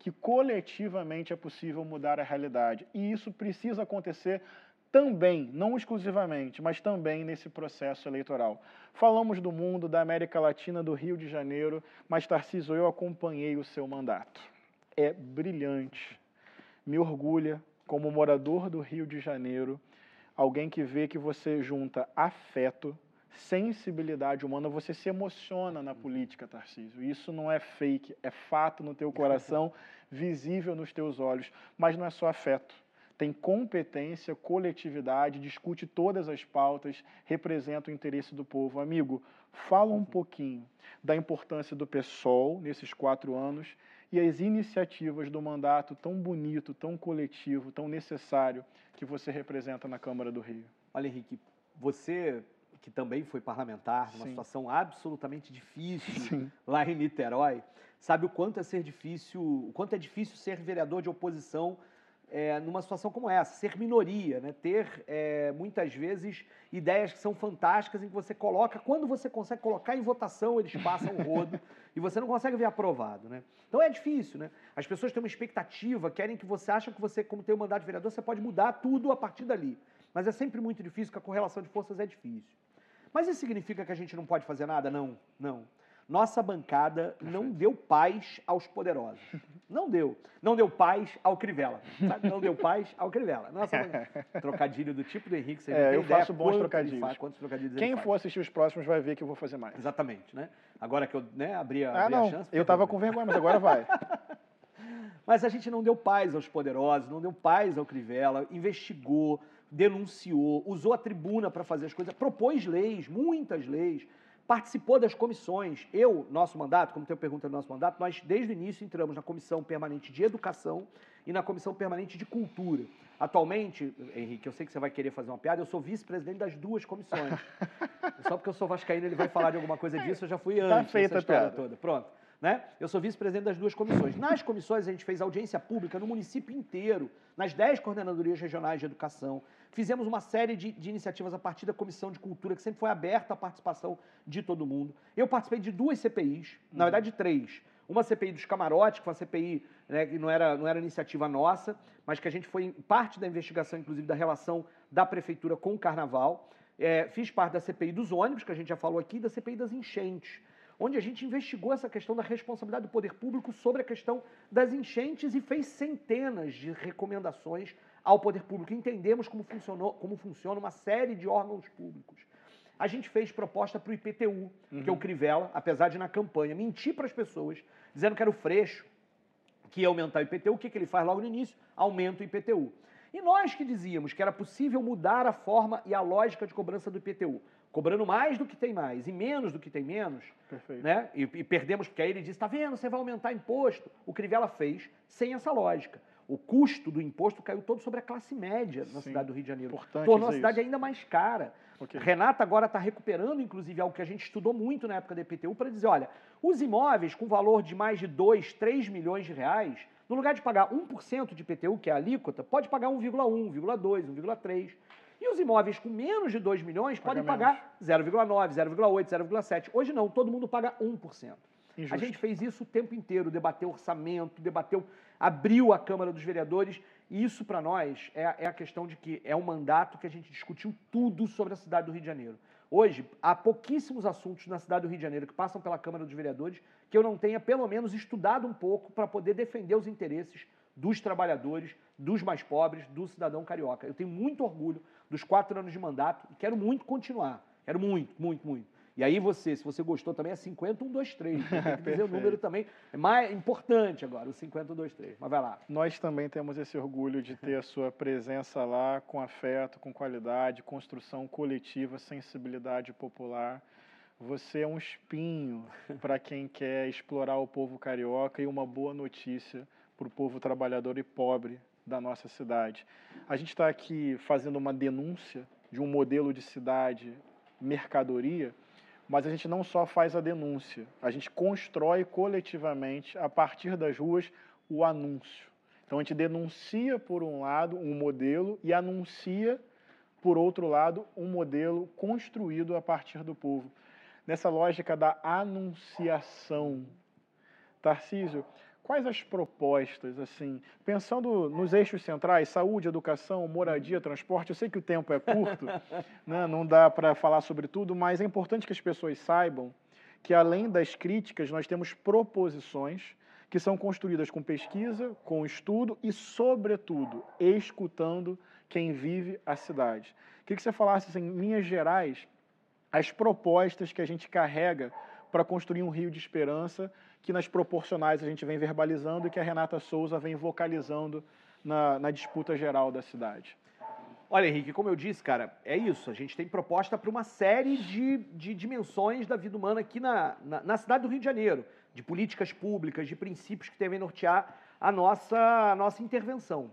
que coletivamente é possível mudar a realidade. E isso precisa acontecer também, não exclusivamente, mas também nesse processo eleitoral. Falamos do mundo, da América Latina, do Rio de Janeiro, mas Tarcísio, eu acompanhei o seu mandato. É brilhante. Me orgulha, como morador do Rio de Janeiro, alguém que vê que você junta afeto, sensibilidade humana, você se emociona na política, Tarcísio. Isso não é fake, é fato no teu coração, visível nos teus olhos, mas não é só afeto. Tem competência, coletividade, discute todas as pautas, representa o interesse do povo. Amigo, fala um pouquinho da importância do PSOL nesses quatro anos e as iniciativas do mandato tão bonito, tão coletivo, tão necessário que você representa na Câmara do Rio. Olha, Henrique, você que também foi parlamentar, numa Sim. situação absolutamente difícil Sim. lá em Niterói, sabe o quanto é ser difícil, o quanto é difícil ser vereador de oposição é, numa situação como essa, ser minoria, né? ter é, muitas vezes ideias que são fantásticas em que você coloca, quando você consegue colocar em votação, eles passam o rodo e você não consegue ver aprovado. Né? Então é difícil, né? As pessoas têm uma expectativa, querem que você acha que você, como tem o um mandato de vereador, você pode mudar tudo a partir dali. Mas é sempre muito difícil, porque a correlação de forças é difícil. Mas isso significa que a gente não pode fazer nada? Não, não. Nossa bancada não deu paz aos poderosos. Não deu. Não deu paz ao Crivella. Sabe? Não deu paz ao Crivella. Nossa bancada. Trocadilho do tipo do Henrique, você é, eu faço bons trocadilhos. Faz, quantos trocadilhos Quem for assistir os próximos vai ver que eu vou fazer mais. Exatamente, né? Agora que eu né, abri, a, ah, abri não. a chance... Eu tava com vergonha, mas agora vai. mas a gente não deu paz aos poderosos, não deu paz ao Crivella, investigou, denunciou, usou a tribuna para fazer as coisas, propôs leis, muitas leis, participou das comissões. Eu, nosso mandato, como tem pergunta do nosso mandato, nós desde o início entramos na Comissão Permanente de Educação e na Comissão Permanente de Cultura. Atualmente, Henrique, eu sei que você vai querer fazer uma piada, eu sou vice-presidente das duas comissões. Só porque eu sou vascaíno, ele vai falar de alguma coisa disso, eu já fui tá antes tá feita a piada. toda. Pronto. Né? Eu sou vice-presidente das duas comissões. Nas comissões, a gente fez audiência pública no município inteiro, nas dez coordenadorias regionais de educação. Fizemos uma série de, de, iniciativas a partir da Comissão de Cultura, que sempre foi aberta à participação de todo mundo. Eu participei de duas CPIs, na verdade, três. Uma CPI dos camarotes, que foi uma CPI né, que não era, não era iniciativa nossa, mas que a gente foi parte da investigação, inclusive, da relação da prefeitura com o carnaval. É, fiz parte da CPI dos ônibus, que a gente já falou aqui, da CPI das enchentes onde a gente investigou essa questão da responsabilidade do poder público sobre a questão das enchentes e fez centenas de recomendações ao poder público. Entendemos como, funcionou, como funciona uma série de órgãos públicos. A gente fez proposta para o IPTU, uhum. que é o uhum. Crivella, apesar de na campanha mentir para as pessoas, dizendo que era o Freixo que ia aumentar o IPTU. O que, que ele faz logo no início? Aumenta o IPTU. E nós que dizíamos que era possível mudar a forma e a lógica de cobrança do IPTU cobrando mais do que tem mais e menos do que tem menos, Perfeito. né? E, e perdemos, porque aí ele disse, está vendo, você vai aumentar imposto. O Crivella fez sem essa lógica. O custo do imposto caiu todo sobre a classe média na Sim. cidade do Rio de Janeiro. Tornou a cidade isso. ainda mais cara. Okay. Renata agora está recuperando, inclusive, algo que a gente estudou muito na época da IPTU, para dizer, olha, os imóveis com valor de mais de 2, 3 milhões de reais, no lugar de pagar 1% de IPTU, que é a alíquota, pode pagar 1,1, 1,2, 1,3. E os imóveis com menos de 2 milhões paga podem pagar 0,9, 0,8, 0,7. Hoje não, todo mundo paga 1%. Injusto. A gente fez isso o tempo inteiro, debateu orçamento, debateu, abriu a Câmara dos Vereadores, e isso para nós é, é, a questão de que é um mandato que a gente discutiu tudo sobre a cidade do Rio de Janeiro. Hoje, há pouquíssimos assuntos na cidade do Rio de Janeiro que passam pela Câmara dos Vereadores que eu não tenha, pelo menos, estudado um pouco para poder defender os interesses dos trabalhadores, dos mais pobres, do cidadão carioca. Eu tenho muito orgulho dos quatro anos de mandato e quero muito continuar. Quero muito, muito, muito. E aí você, se você gostou também, é 50, 1, 2, 3. Tem que dizer o número também. É mais importante agora, o 50, 1, 2, 3. Mas vai lá. Nós também temos esse orgulho de ter a sua presença lá com afeto, com qualidade, construção coletiva, sensibilidade popular. Você é um espinho para quem quer explorar o povo carioca e uma boa notícia para o povo trabalhador e pobre da nossa cidade. A gente está aqui fazendo uma denúncia de um modelo de cidade mercadoria, mas a gente não só faz a denúncia, a gente constrói coletivamente, a partir das ruas, o anúncio. Então a gente denuncia, por um lado, um modelo e anuncia, por outro lado, um modelo construído a partir do povo. Nessa lógica da anunciação. Tarcísio, quais as propostas, assim, pensando nos eixos centrais, saúde, educação, moradia, transporte, eu sei que o tempo é curto, né, não dá para falar sobre tudo, mas é importante que as pessoas saibam que além das críticas, nós temos proposições que são construídas com pesquisa, com estudo e, sobretudo, escutando quem vive a cidade. Queria que você falasse, assim, em linhas gerais, as propostas que a gente carrega para construir um rio de esperança que nas proporcionais a gente vem verbalizando e que a Renata Souza vem vocalizando na, na disputa geral da cidade. Olha, Henrique, como eu disse, cara, é isso. A gente tem proposta para uma série de, de dimensões da vida humana aqui na, na, na, cidade do Rio de Janeiro, de políticas públicas, de princípios que devem nortear a nossa, a nossa intervenção.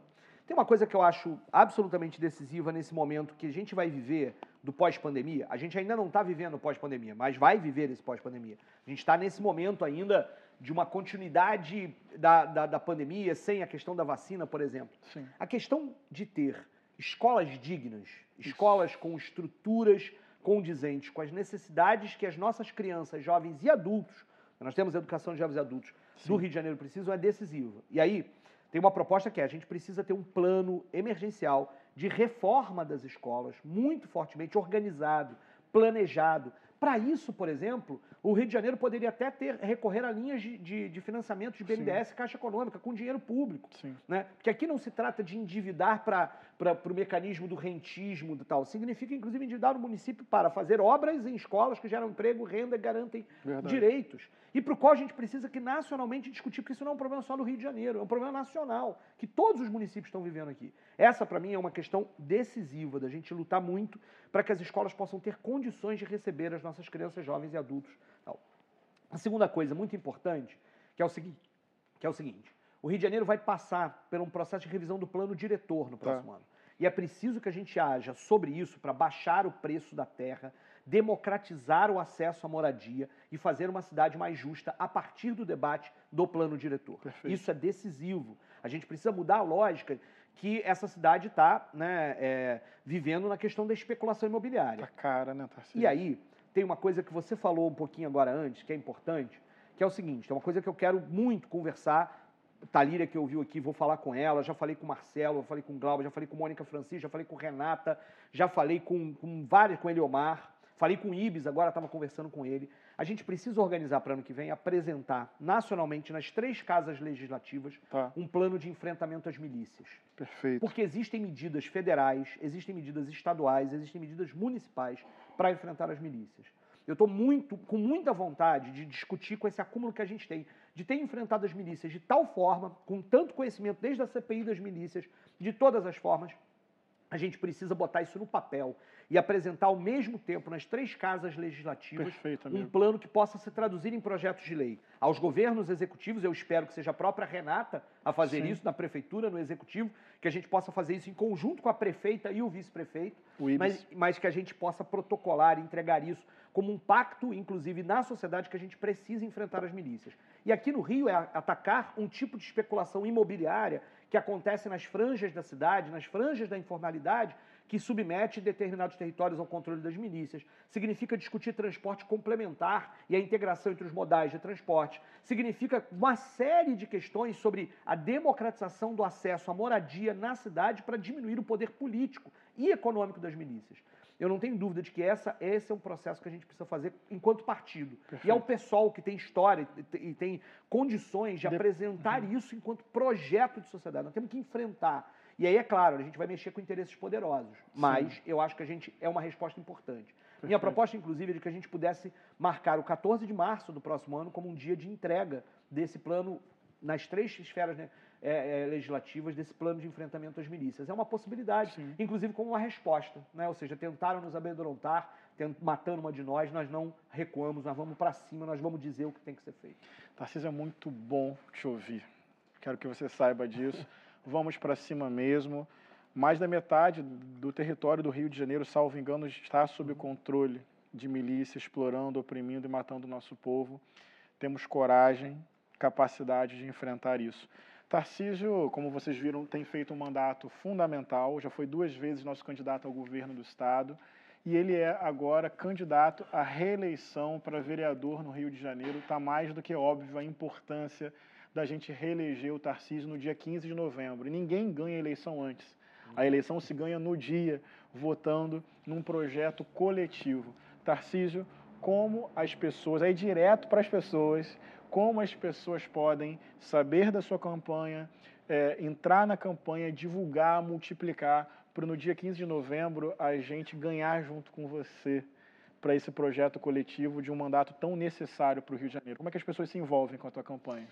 Tem uma coisa que eu acho absolutamente decisiva nesse momento que a gente vai viver do pós-pandemia. A gente ainda não está vivendo pós-pandemia, mas vai viver esse pós-pandemia. A gente está nesse momento ainda de uma continuidade da, da, da, pandemia sem a questão da vacina, por exemplo. Sim. A questão de ter escolas dignas, escolas com estruturas condizentes com as necessidades que as nossas crianças, jovens e adultos, nós temos educação de jovens e adultos Sim. do Rio de Janeiro precisam, é decisiva. E aí tem uma proposta que é, a gente precisa ter um plano emergencial de reforma das escolas, muito fortemente organizado, planejado, para isso, por exemplo, o Rio de Janeiro poderia até ter recorrer a linhas de, de, de financiamento de BNDES, Sim. Caixa Econômica, com dinheiro público. Sim. Né? Porque aqui não se trata de endividar para o mecanismo do rentismo e tal. Significa, inclusive, endividar o município para fazer obras em escolas que geram emprego, renda e garantem Verdade. direitos. E para o qual a gente precisa que nacionalmente discutir, porque isso não é um problema só do Rio de Janeiro, é um problema nacional, que todos os municípios estão vivendo aqui. Essa, para mim, é uma questão decisiva da gente lutar muito para que as escolas possam ter condições de receber as nossas crianças, jovens e adultos. Então, a segunda coisa muito importante, que é o seguinte, que é o seguinte o Rio de Janeiro vai passar por um processo de revisão do plano diretor no próximo tá. ano. E é preciso que a gente haja sobre isso para baixar o preço da terra, democratizar o acesso à moradia e fazer uma cidade mais justa a partir do debate do plano diretor. Perfeito. Isso é decisivo. A gente precisa mudar a lógica que essa cidade está né, é, vivendo na questão da especulação imobiliária. Tá cara, né, Tarcísio? E aí, tem uma coisa que você falou um pouquinho agora antes, que é importante, que é o seguinte, é uma coisa que eu quero muito conversar, Talíria que ouviu aqui, vou falar com ela, já falei com Marcelo, já falei com Glauber, já falei com Mônica Francisco, já falei com Renata, já falei com, com vários, com Eliomar, falei com o Ibis, agora estava conversando com ele. A gente precisa organizar para ano que vem, apresentar nacionalmente nas três casas legislativas tá. um plano de enfrentamento às milícias. Perfeito. Porque existem medidas federais, existem medidas estaduais, existem medidas municipais para enfrentar as milícias. Eu estou muito, com muita vontade de discutir com esse acúmulo que a gente tem, de ter enfrentado as milícias de tal forma, com tanto conhecimento desde a CPI das milícias, de todas as formas, a gente precisa botar isso no papel e apresentar ao mesmo tempo nas três casas legislativas um plano que possa se traduzir em projetos de lei. Aos governos executivos, eu espero que seja a própria Renata a fazer Sim. isso, na prefeitura, no executivo, que a gente possa fazer isso em conjunto com a prefeita e o vice-prefeito, mas, mas que a gente possa protocolar e entregar isso como um pacto, inclusive, na sociedade que a gente precisa enfrentar as milícias. E aqui no Rio é atacar um tipo de especulação imobiliária que acontece nas franjas da cidade, nas franjas da informalidade, que submete determinados territórios ao controle das milícias. Significa discutir transporte complementar e a integração entre os modais de transporte. Significa uma série de questões sobre a democratização do acesso à moradia na cidade para diminuir o poder político e econômico das milícias. Eu não tenho dúvida de que essa, esse é um processo que a gente precisa fazer enquanto partido. Perfeito. E é o pessoal que tem história e tem condições de, de... apresentar uhum. isso enquanto projeto de sociedade. Nós temos que enfrentar. E aí, é claro, a gente vai mexer com interesses poderosos. Mas Sim. eu acho que a gente é uma resposta importante. Perfeito. Minha proposta, inclusive, é de que a gente pudesse marcar o 14 de março do próximo ano como um dia de entrega desse plano nas três esferas né, é, é, legislativas desse plano de enfrentamento às milícias. É uma possibilidade, Sim. inclusive como uma resposta. Né? Ou seja, tentaram nos amedrontar, matando uma de nós, nós não recuamos, nós vamos para cima, nós vamos dizer o que tem que ser feito. Tarcísio, é muito bom te ouvir. Quero que você saiba disso. vamos para cima mesmo. Mais da metade do território do Rio de Janeiro, salvo engano, está sob o controle de milícia, explorando, oprimindo e matando o nosso povo. Temos coragem, capacidade de enfrentar isso. Tarcísio, como vocês viram, tem feito um mandato fundamental, já foi duas vezes nosso candidato ao governo do Estado e ele é agora candidato à reeleição para vereador no Rio de Janeiro. Está mais do que óbvio a importância da gente reeleger o Tarcísio no dia 15 de novembro. E ninguém ganha a eleição antes. A eleição se ganha no dia, votando num projeto coletivo. Tarcísio, como as pessoas, aí direto para as pessoas, como as pessoas podem saber da sua campanha, é, entrar na campanha, divulgar, multiplicar, para no dia 15 de novembro a gente ganhar junto com você para esse projeto coletivo de um mandato tão necessário para o Rio de Janeiro? Como é que as pessoas se envolvem com a tua campanha?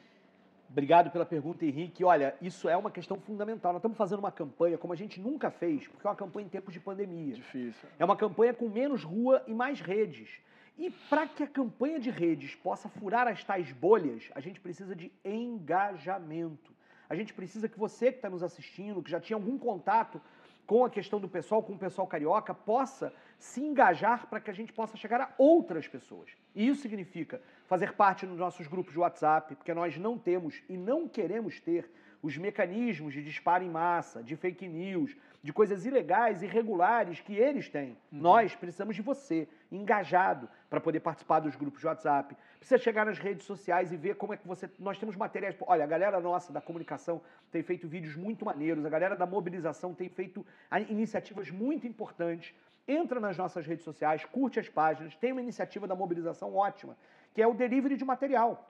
Obrigado pela pergunta, Henrique. Olha, isso é uma questão fundamental. Nós estamos fazendo uma campanha como a gente nunca fez, porque é uma campanha em tempos de pandemia. Difícil. É uma campanha com menos rua e mais redes. E para que a campanha de redes possa furar as tais bolhas, a gente precisa de engajamento. A gente precisa que você que está nos assistindo, que já tinha algum contato com a questão do pessoal, com o pessoal carioca, possa se engajar para que a gente possa chegar a outras pessoas. E isso significa fazer parte dos nossos grupos de WhatsApp, porque nós não temos e não queremos ter os mecanismos de disparo em massa, de fake news, de coisas ilegais, irregulares que eles têm. Uhum. Nós precisamos de você, engajado, para poder participar dos grupos de WhatsApp. Precisa chegar nas redes sociais e ver como é que você. Nós temos materiais. Olha, a galera nossa da comunicação tem feito vídeos muito maneiros, a galera da mobilização tem feito iniciativas muito importantes. Entra nas nossas redes sociais, curte as páginas, tem uma iniciativa da mobilização ótima, que é o delivery de material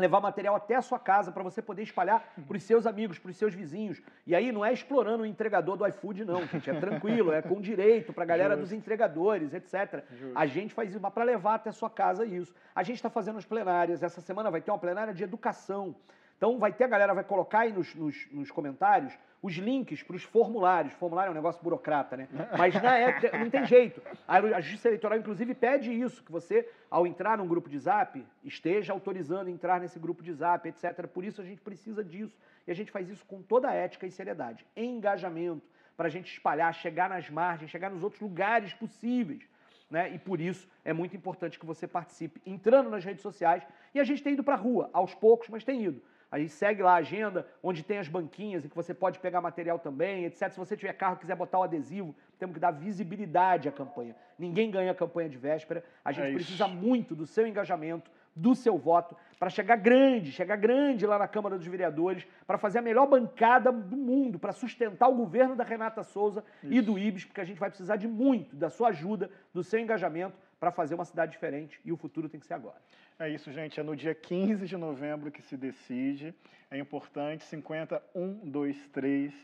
levar material até a sua casa para você poder espalhar para os seus amigos, para os seus vizinhos. E aí não é explorando o entregador do iFood, não, gente. É tranquilo, é com direito para a galera Justo. dos entregadores, etc. Justo. A gente faz isso para levar até a sua casa isso. A gente está fazendo as plenárias. Essa semana vai ter uma plenária de educação. Então vai ter a galera, vai colocar aí nos, nos, nos comentários os links para os formulários. Formulário é um negócio burocrata, né? Mas na época, não tem jeito. A Justiça Eleitoral, inclusive, pede isso, que você, ao entrar num grupo de zap, esteja autorizando entrar nesse grupo de zap, etc. Por isso a gente precisa disso. E a gente faz isso com toda a ética e seriedade. Engajamento, para a gente espalhar, chegar nas margens, chegar nos outros lugares possíveis. Né? E por isso é muito importante que você participe entrando nas redes sociais. E a gente tem ido para a rua, aos poucos, mas tem ido. A gente segue lá a agenda, onde tem as banquinhas em que você pode pegar material também, etc. Se você tiver carro e quiser botar o adesivo, temos que dar visibilidade à campanha. Ninguém ganha a campanha de véspera. A gente é precisa muito do seu engajamento, do seu voto, para chegar grande, chegar grande lá na Câmara dos Vereadores, para fazer a melhor bancada do mundo, para sustentar o governo da Renata Souza Isso. e do Ibis, porque a gente vai precisar de muito da sua ajuda, do seu engajamento para fazer uma cidade diferente e o futuro tem que ser agora. É isso, gente. É no dia 15 de novembro que se decide. É importante, 5123.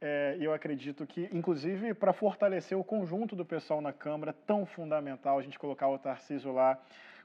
É, eu acredito que, inclusive, para fortalecer o conjunto do pessoal na Câmara, tão fundamental a gente colocar o Tarcísio lá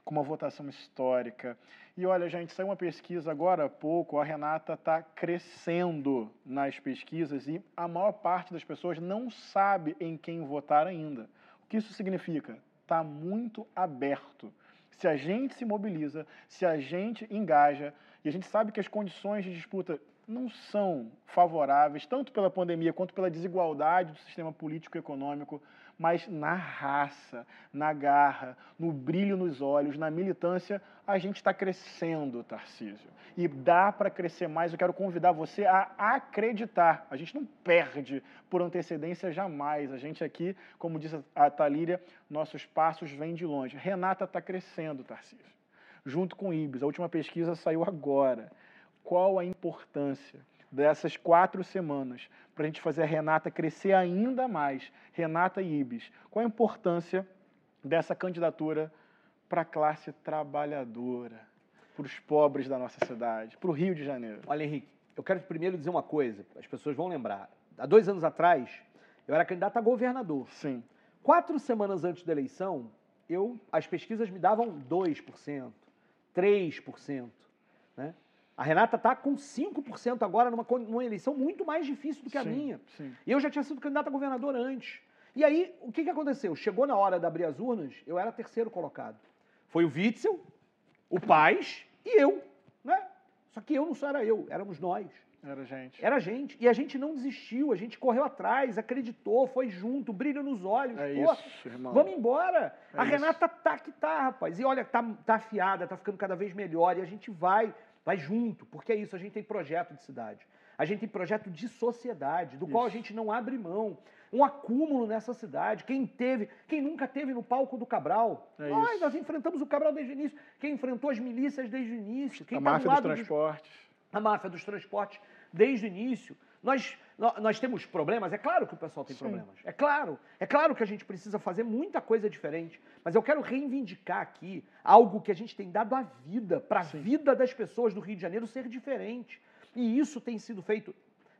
com uma votação histórica. E olha, gente, saiu uma pesquisa agora há pouco, a Renata está crescendo nas pesquisas e a maior parte das pessoas não sabe em quem votar ainda. O que isso significa? Está muito aberto. Se a gente se mobiliza, se a gente engaja, e a gente sabe que as condições de disputa não são favoráveis, tanto pela pandemia quanto pela desigualdade do sistema político e econômico, mas na raça, na garra, no brilho nos olhos, na militância, a gente está crescendo, Tarcísio. E dá para crescer mais. Eu quero convidar você a acreditar. A gente não perde por antecedência jamais. A gente aqui, como disse a Talíria, nossos passos vêm de longe. Renata está crescendo, Tarcísio, junto com Ibis. A última pesquisa saiu agora qual a importância dessas quatro semanas para a gente fazer a Renata crescer ainda mais, Renata e Ibis. Qual a importância dessa candidatura para a classe trabalhadora, para os pobres da nossa cidade, para o Rio de Janeiro? Olha, Henrique, eu quero primeiro dizer uma coisa, as pessoas vão lembrar. Há dois anos atrás, eu era candidato a governador. Sim. Quatro semanas antes da eleição, eu, as pesquisas me davam 2%, 3%. A Renata está com 5% agora numa, numa eleição muito mais difícil do que a sim, minha. Sim. E eu já tinha sido candidato a governador antes. E aí, o que, que aconteceu? Chegou na hora de abrir as urnas, eu era terceiro colocado. Foi o Witzel, o Paz e eu. Né? Só que eu não só era eu, éramos nós. Era gente. Era gente. E a gente não desistiu, a gente correu atrás, acreditou, foi junto, brilho nos olhos. É Pô, isso, irmão. Vamos embora. É a isso. Renata tá que tá, rapaz. E olha, tá, tá afiada, tá ficando cada vez melhor. E a gente vai vai junto, porque é isso, a gente tem projeto de cidade. A gente tem projeto de sociedade, do isso. qual a gente não abre mão. Um acúmulo nessa cidade. Quem teve, quem nunca teve no palco do Cabral? É nós, nós enfrentamos o Cabral desde o início. Quem enfrentou as milícias desde o início? Quem a tá máfia dos transportes. a máfia dos transportes desde o início. Nós, nós temos problemas, é claro que o pessoal tem Sim. problemas. É claro, é claro que a gente precisa fazer muita coisa diferente. Mas eu quero reivindicar aqui algo que a gente tem dado à vida, para a vida das pessoas do Rio de Janeiro ser diferente. E isso tem sido feito.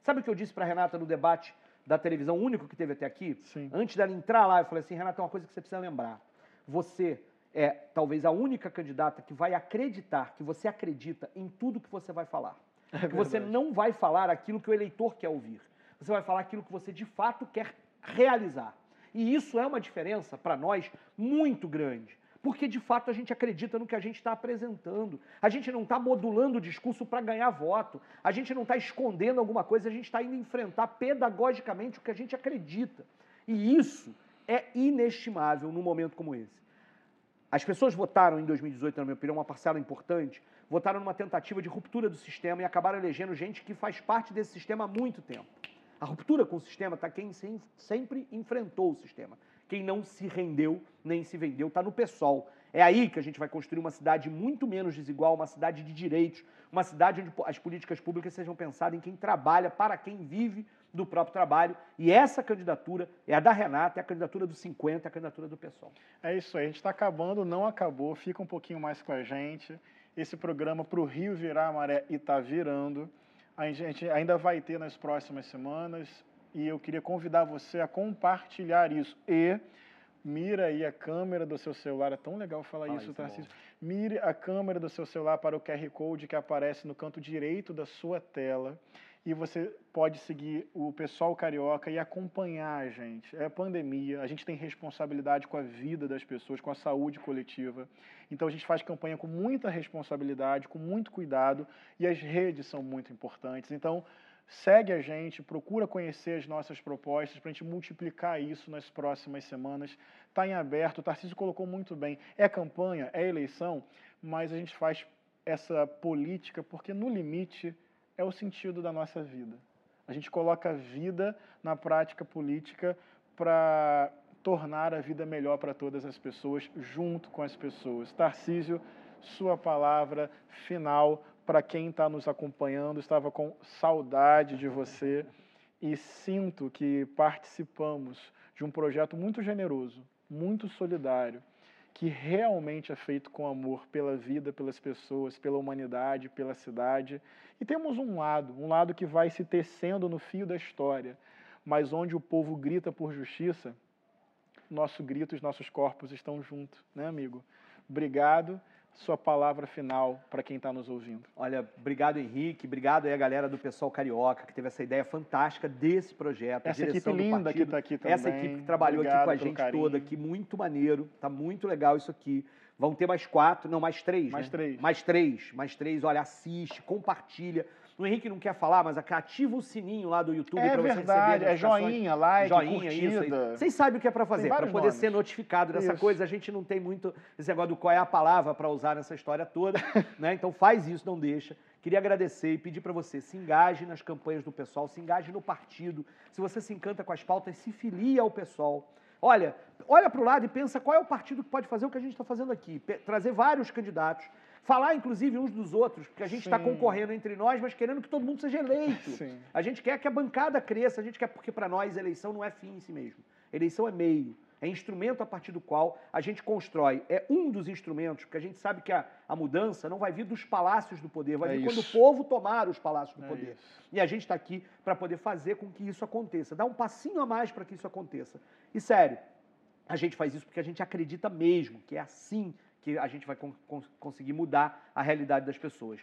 Sabe o que eu disse para a Renata no debate da televisão, único que teve até aqui? Sim. Antes dela entrar lá, eu falei assim: Renata, é uma coisa que você precisa lembrar. Você é talvez a única candidata que vai acreditar, que você acredita em tudo que você vai falar. É que você não vai falar aquilo que o eleitor quer ouvir. Você vai falar aquilo que você de fato quer realizar. E isso é uma diferença para nós muito grande. porque de fato a gente acredita no que a gente está apresentando. A gente não está modulando o discurso para ganhar voto, a gente não está escondendo alguma coisa, a gente está indo enfrentar pedagogicamente o que a gente acredita. E isso é inestimável num momento como esse. As pessoas votaram em 2018, na minha opinião, uma parcela importante, votaram numa tentativa de ruptura do sistema e acabaram elegendo gente que faz parte desse sistema há muito tempo. A ruptura com o sistema está quem sempre enfrentou o sistema. Quem não se rendeu nem se vendeu está no PSOL. É aí que a gente vai construir uma cidade muito menos desigual, uma cidade de direitos, uma cidade onde as políticas públicas sejam pensadas em quem trabalha, para quem vive do próprio trabalho. E essa candidatura é a da Renata, é a candidatura dos 50, é a candidatura do PSOL. É isso aí, a gente está acabando, não acabou, fica um pouquinho mais com a gente. Esse programa para o Rio virar a maré e está virando. A gente ainda vai ter nas próximas semanas e eu queria convidar você a compartilhar isso. E mira aí a câmera do seu celular, é tão legal falar Fala isso, Tarcísio. Mire a câmera do seu celular para o QR Code que aparece no canto direito da sua tela e você pode seguir o pessoal carioca e acompanhar a gente. É pandemia, a gente tem responsabilidade com a vida das pessoas, com a saúde coletiva. Então a gente faz campanha com muita responsabilidade, com muito cuidado e as redes são muito importantes. Então segue a gente, procura conhecer as nossas propostas para a gente multiplicar isso nas próximas semanas. Está em aberto, o Tarcísio colocou muito bem. É campanha, é eleição, mas a gente faz essa política porque no limite é o sentido da nossa vida. A gente coloca a vida na prática política para tornar a vida melhor para todas as pessoas, junto com as pessoas. Tarcísio, sua palavra final para quem está nos acompanhando. Estava com saudade de você e sinto que participamos de um projeto muito generoso, muito solidário que realmente é feito com amor pela vida, pelas pessoas, pela humanidade, pela cidade. E temos um lado, um lado que vai se tecendo no fio da história, mas onde o povo grita por justiça, nosso grito, os nossos corpos estão juntos, né, amigo? Obrigado sua palavra final para quem está nos ouvindo. Olha, obrigado Henrique, obrigado aí a galera do pessoal carioca que teve essa ideia fantástica desse projeto. Essa equipe linda que está aqui também. Essa equipe que trabalhou obrigado aqui com a gente carinho. toda, aqui muito maneiro, tá muito legal isso aqui. Vão ter mais quatro, não, mais três. Mais né? três. Mais três, mais três. Olha, assiste, compartilha. O Henrique não quer falar, mas ativa o sininho lá do YouTube é para você verdade, receber É joinha, like, joinha, curtida. Vocês sabem o que é para fazer, para poder nomes. ser notificado dessa isso. coisa. A gente não tem muito esse negócio do qual é a palavra para usar nessa história toda, né? Então faz isso, não deixa. Queria agradecer e pedir para você, se engaje nas campanhas do pessoal, se engaje no partido. Se você se encanta com as pautas, se filie ao pessoal. Olha, olha para o lado e pensa qual é o partido que pode fazer o que a gente está fazendo aqui. Trazer vários candidatos falar, inclusive, uns dos outros, porque a gente está concorrendo entre nós, mas querendo que todo mundo seja eleito. Sim. A gente quer que a bancada cresça, a gente quer, porque para nós eleição não é fim em si mesmo. Eleição é meio. É instrumento a partir do qual a gente constrói. É um dos instrumentos, porque a gente sabe que a, a mudança não vai vir dos palácios do poder, vai é vir isso. quando o povo tomar os palácios do é poder. Isso. E a gente está aqui para poder fazer com que isso aconteça, dar um passinho a mais para que isso aconteça. E sério, a gente faz isso porque a gente acredita mesmo que é assim que a gente vai conseguir mudar a realidade das pessoas.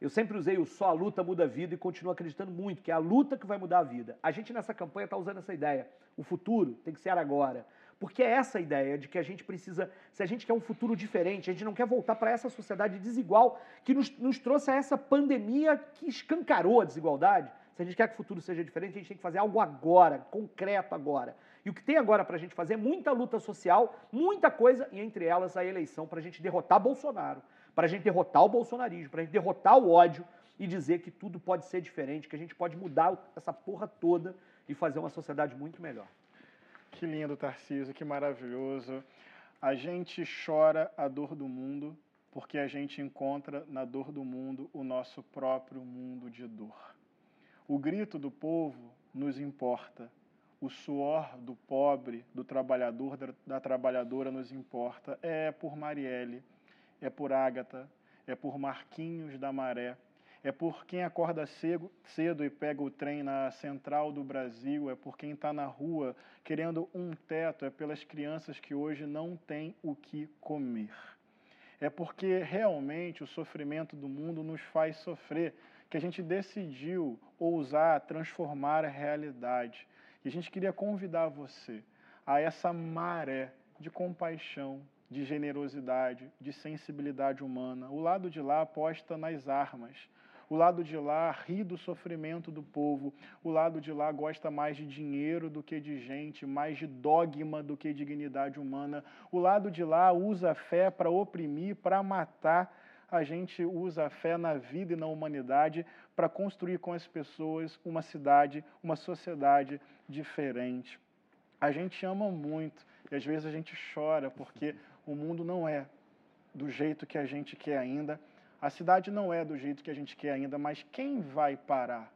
Eu sempre usei o só a luta muda a vida e continuo acreditando muito que é a luta que vai mudar a vida. A gente nessa campanha está usando essa ideia. O futuro tem que ser agora. Porque é essa ideia de que a gente precisa, se a gente quer um futuro diferente, a gente não quer voltar para essa sociedade desigual que nos, nos trouxe a essa pandemia que escancarou a desigualdade. Se a gente quer que o futuro seja diferente, a gente tem que fazer algo agora, concreto agora. E o que tem agora para a gente fazer é muita luta social, muita coisa, e entre elas a eleição para a gente derrotar Bolsonaro, para a gente derrotar o bolsonarismo, para a gente derrotar o ódio e dizer que tudo pode ser diferente, que a gente pode mudar essa porra toda e fazer uma sociedade muito melhor. Que lindo, Tarcísio, que maravilhoso. A gente chora a dor do mundo porque a gente encontra na dor do mundo o nosso próprio mundo de dor. O grito do povo nos importa, o suor do pobre, do trabalhador, da, da trabalhadora nos importa. É por Marielle, é por Ágata, é por Marquinhos da Maré, é por quem acorda cedo, cedo e pega o trem na central do Brasil, é por quem está na rua querendo um teto, é pelas crianças que hoje não têm o que comer. É porque realmente o sofrimento do mundo nos faz sofrer, que a gente decidiu ousar transformar a realidade. E a gente queria convidar você a essa maré de compaixão, de generosidade, de sensibilidade humana. O lado de lá aposta nas armas. O lado de lá ri do sofrimento do povo. O lado de lá gosta mais de dinheiro do que de gente, mais de dogma do que dignidade humana. O lado de lá usa a fé para oprimir, para matar. A gente usa a fé na vida e na humanidade para construir com as pessoas uma cidade, uma sociedade diferente. A gente ama muito e às vezes a gente chora porque o mundo não é do jeito que a gente quer ainda a cidade não é do jeito que a gente quer ainda, mas quem vai parar?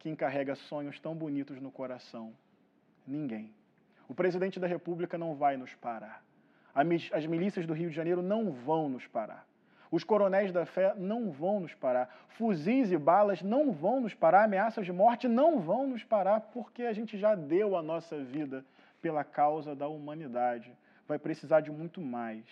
Quem carrega sonhos tão bonitos no coração? Ninguém. O presidente da República não vai nos parar. As milícias do Rio de Janeiro não vão nos parar. Os coronéis da fé não vão nos parar. Fuzis e balas não vão nos parar. Ameaças de morte não vão nos parar, porque a gente já deu a nossa vida pela causa da humanidade. Vai precisar de muito mais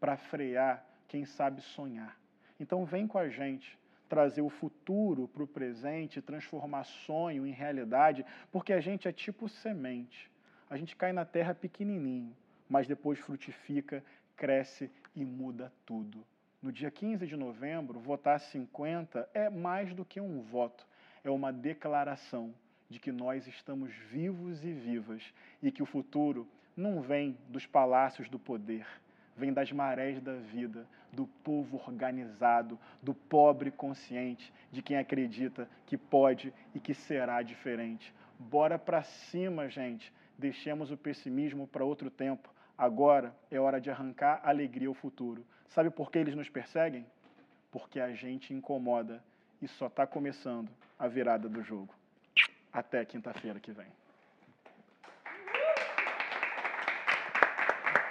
para frear quem sabe sonhar. Então vem com a gente trazer o futuro para o presente, transformar sonho em realidade, porque a gente é tipo semente. A gente cai na terra pequenininho, mas depois frutifica, cresce e muda tudo. No dia 15 de novembro, votar 50 é mais do que um voto, é uma declaração de que nós estamos vivos e vivas e que o futuro não vem dos palácios do poder, vem das marés da vida, do povo organizado, do pobre consciente, de quem acredita que pode e que será diferente. Bora para cima, gente. Deixemos o pessimismo para outro tempo. Agora é hora de arrancar alegria ao futuro. Sabe por que eles nos perseguem? Porque a gente incomoda e só está começando a virada do jogo. Até quinta-feira que vem.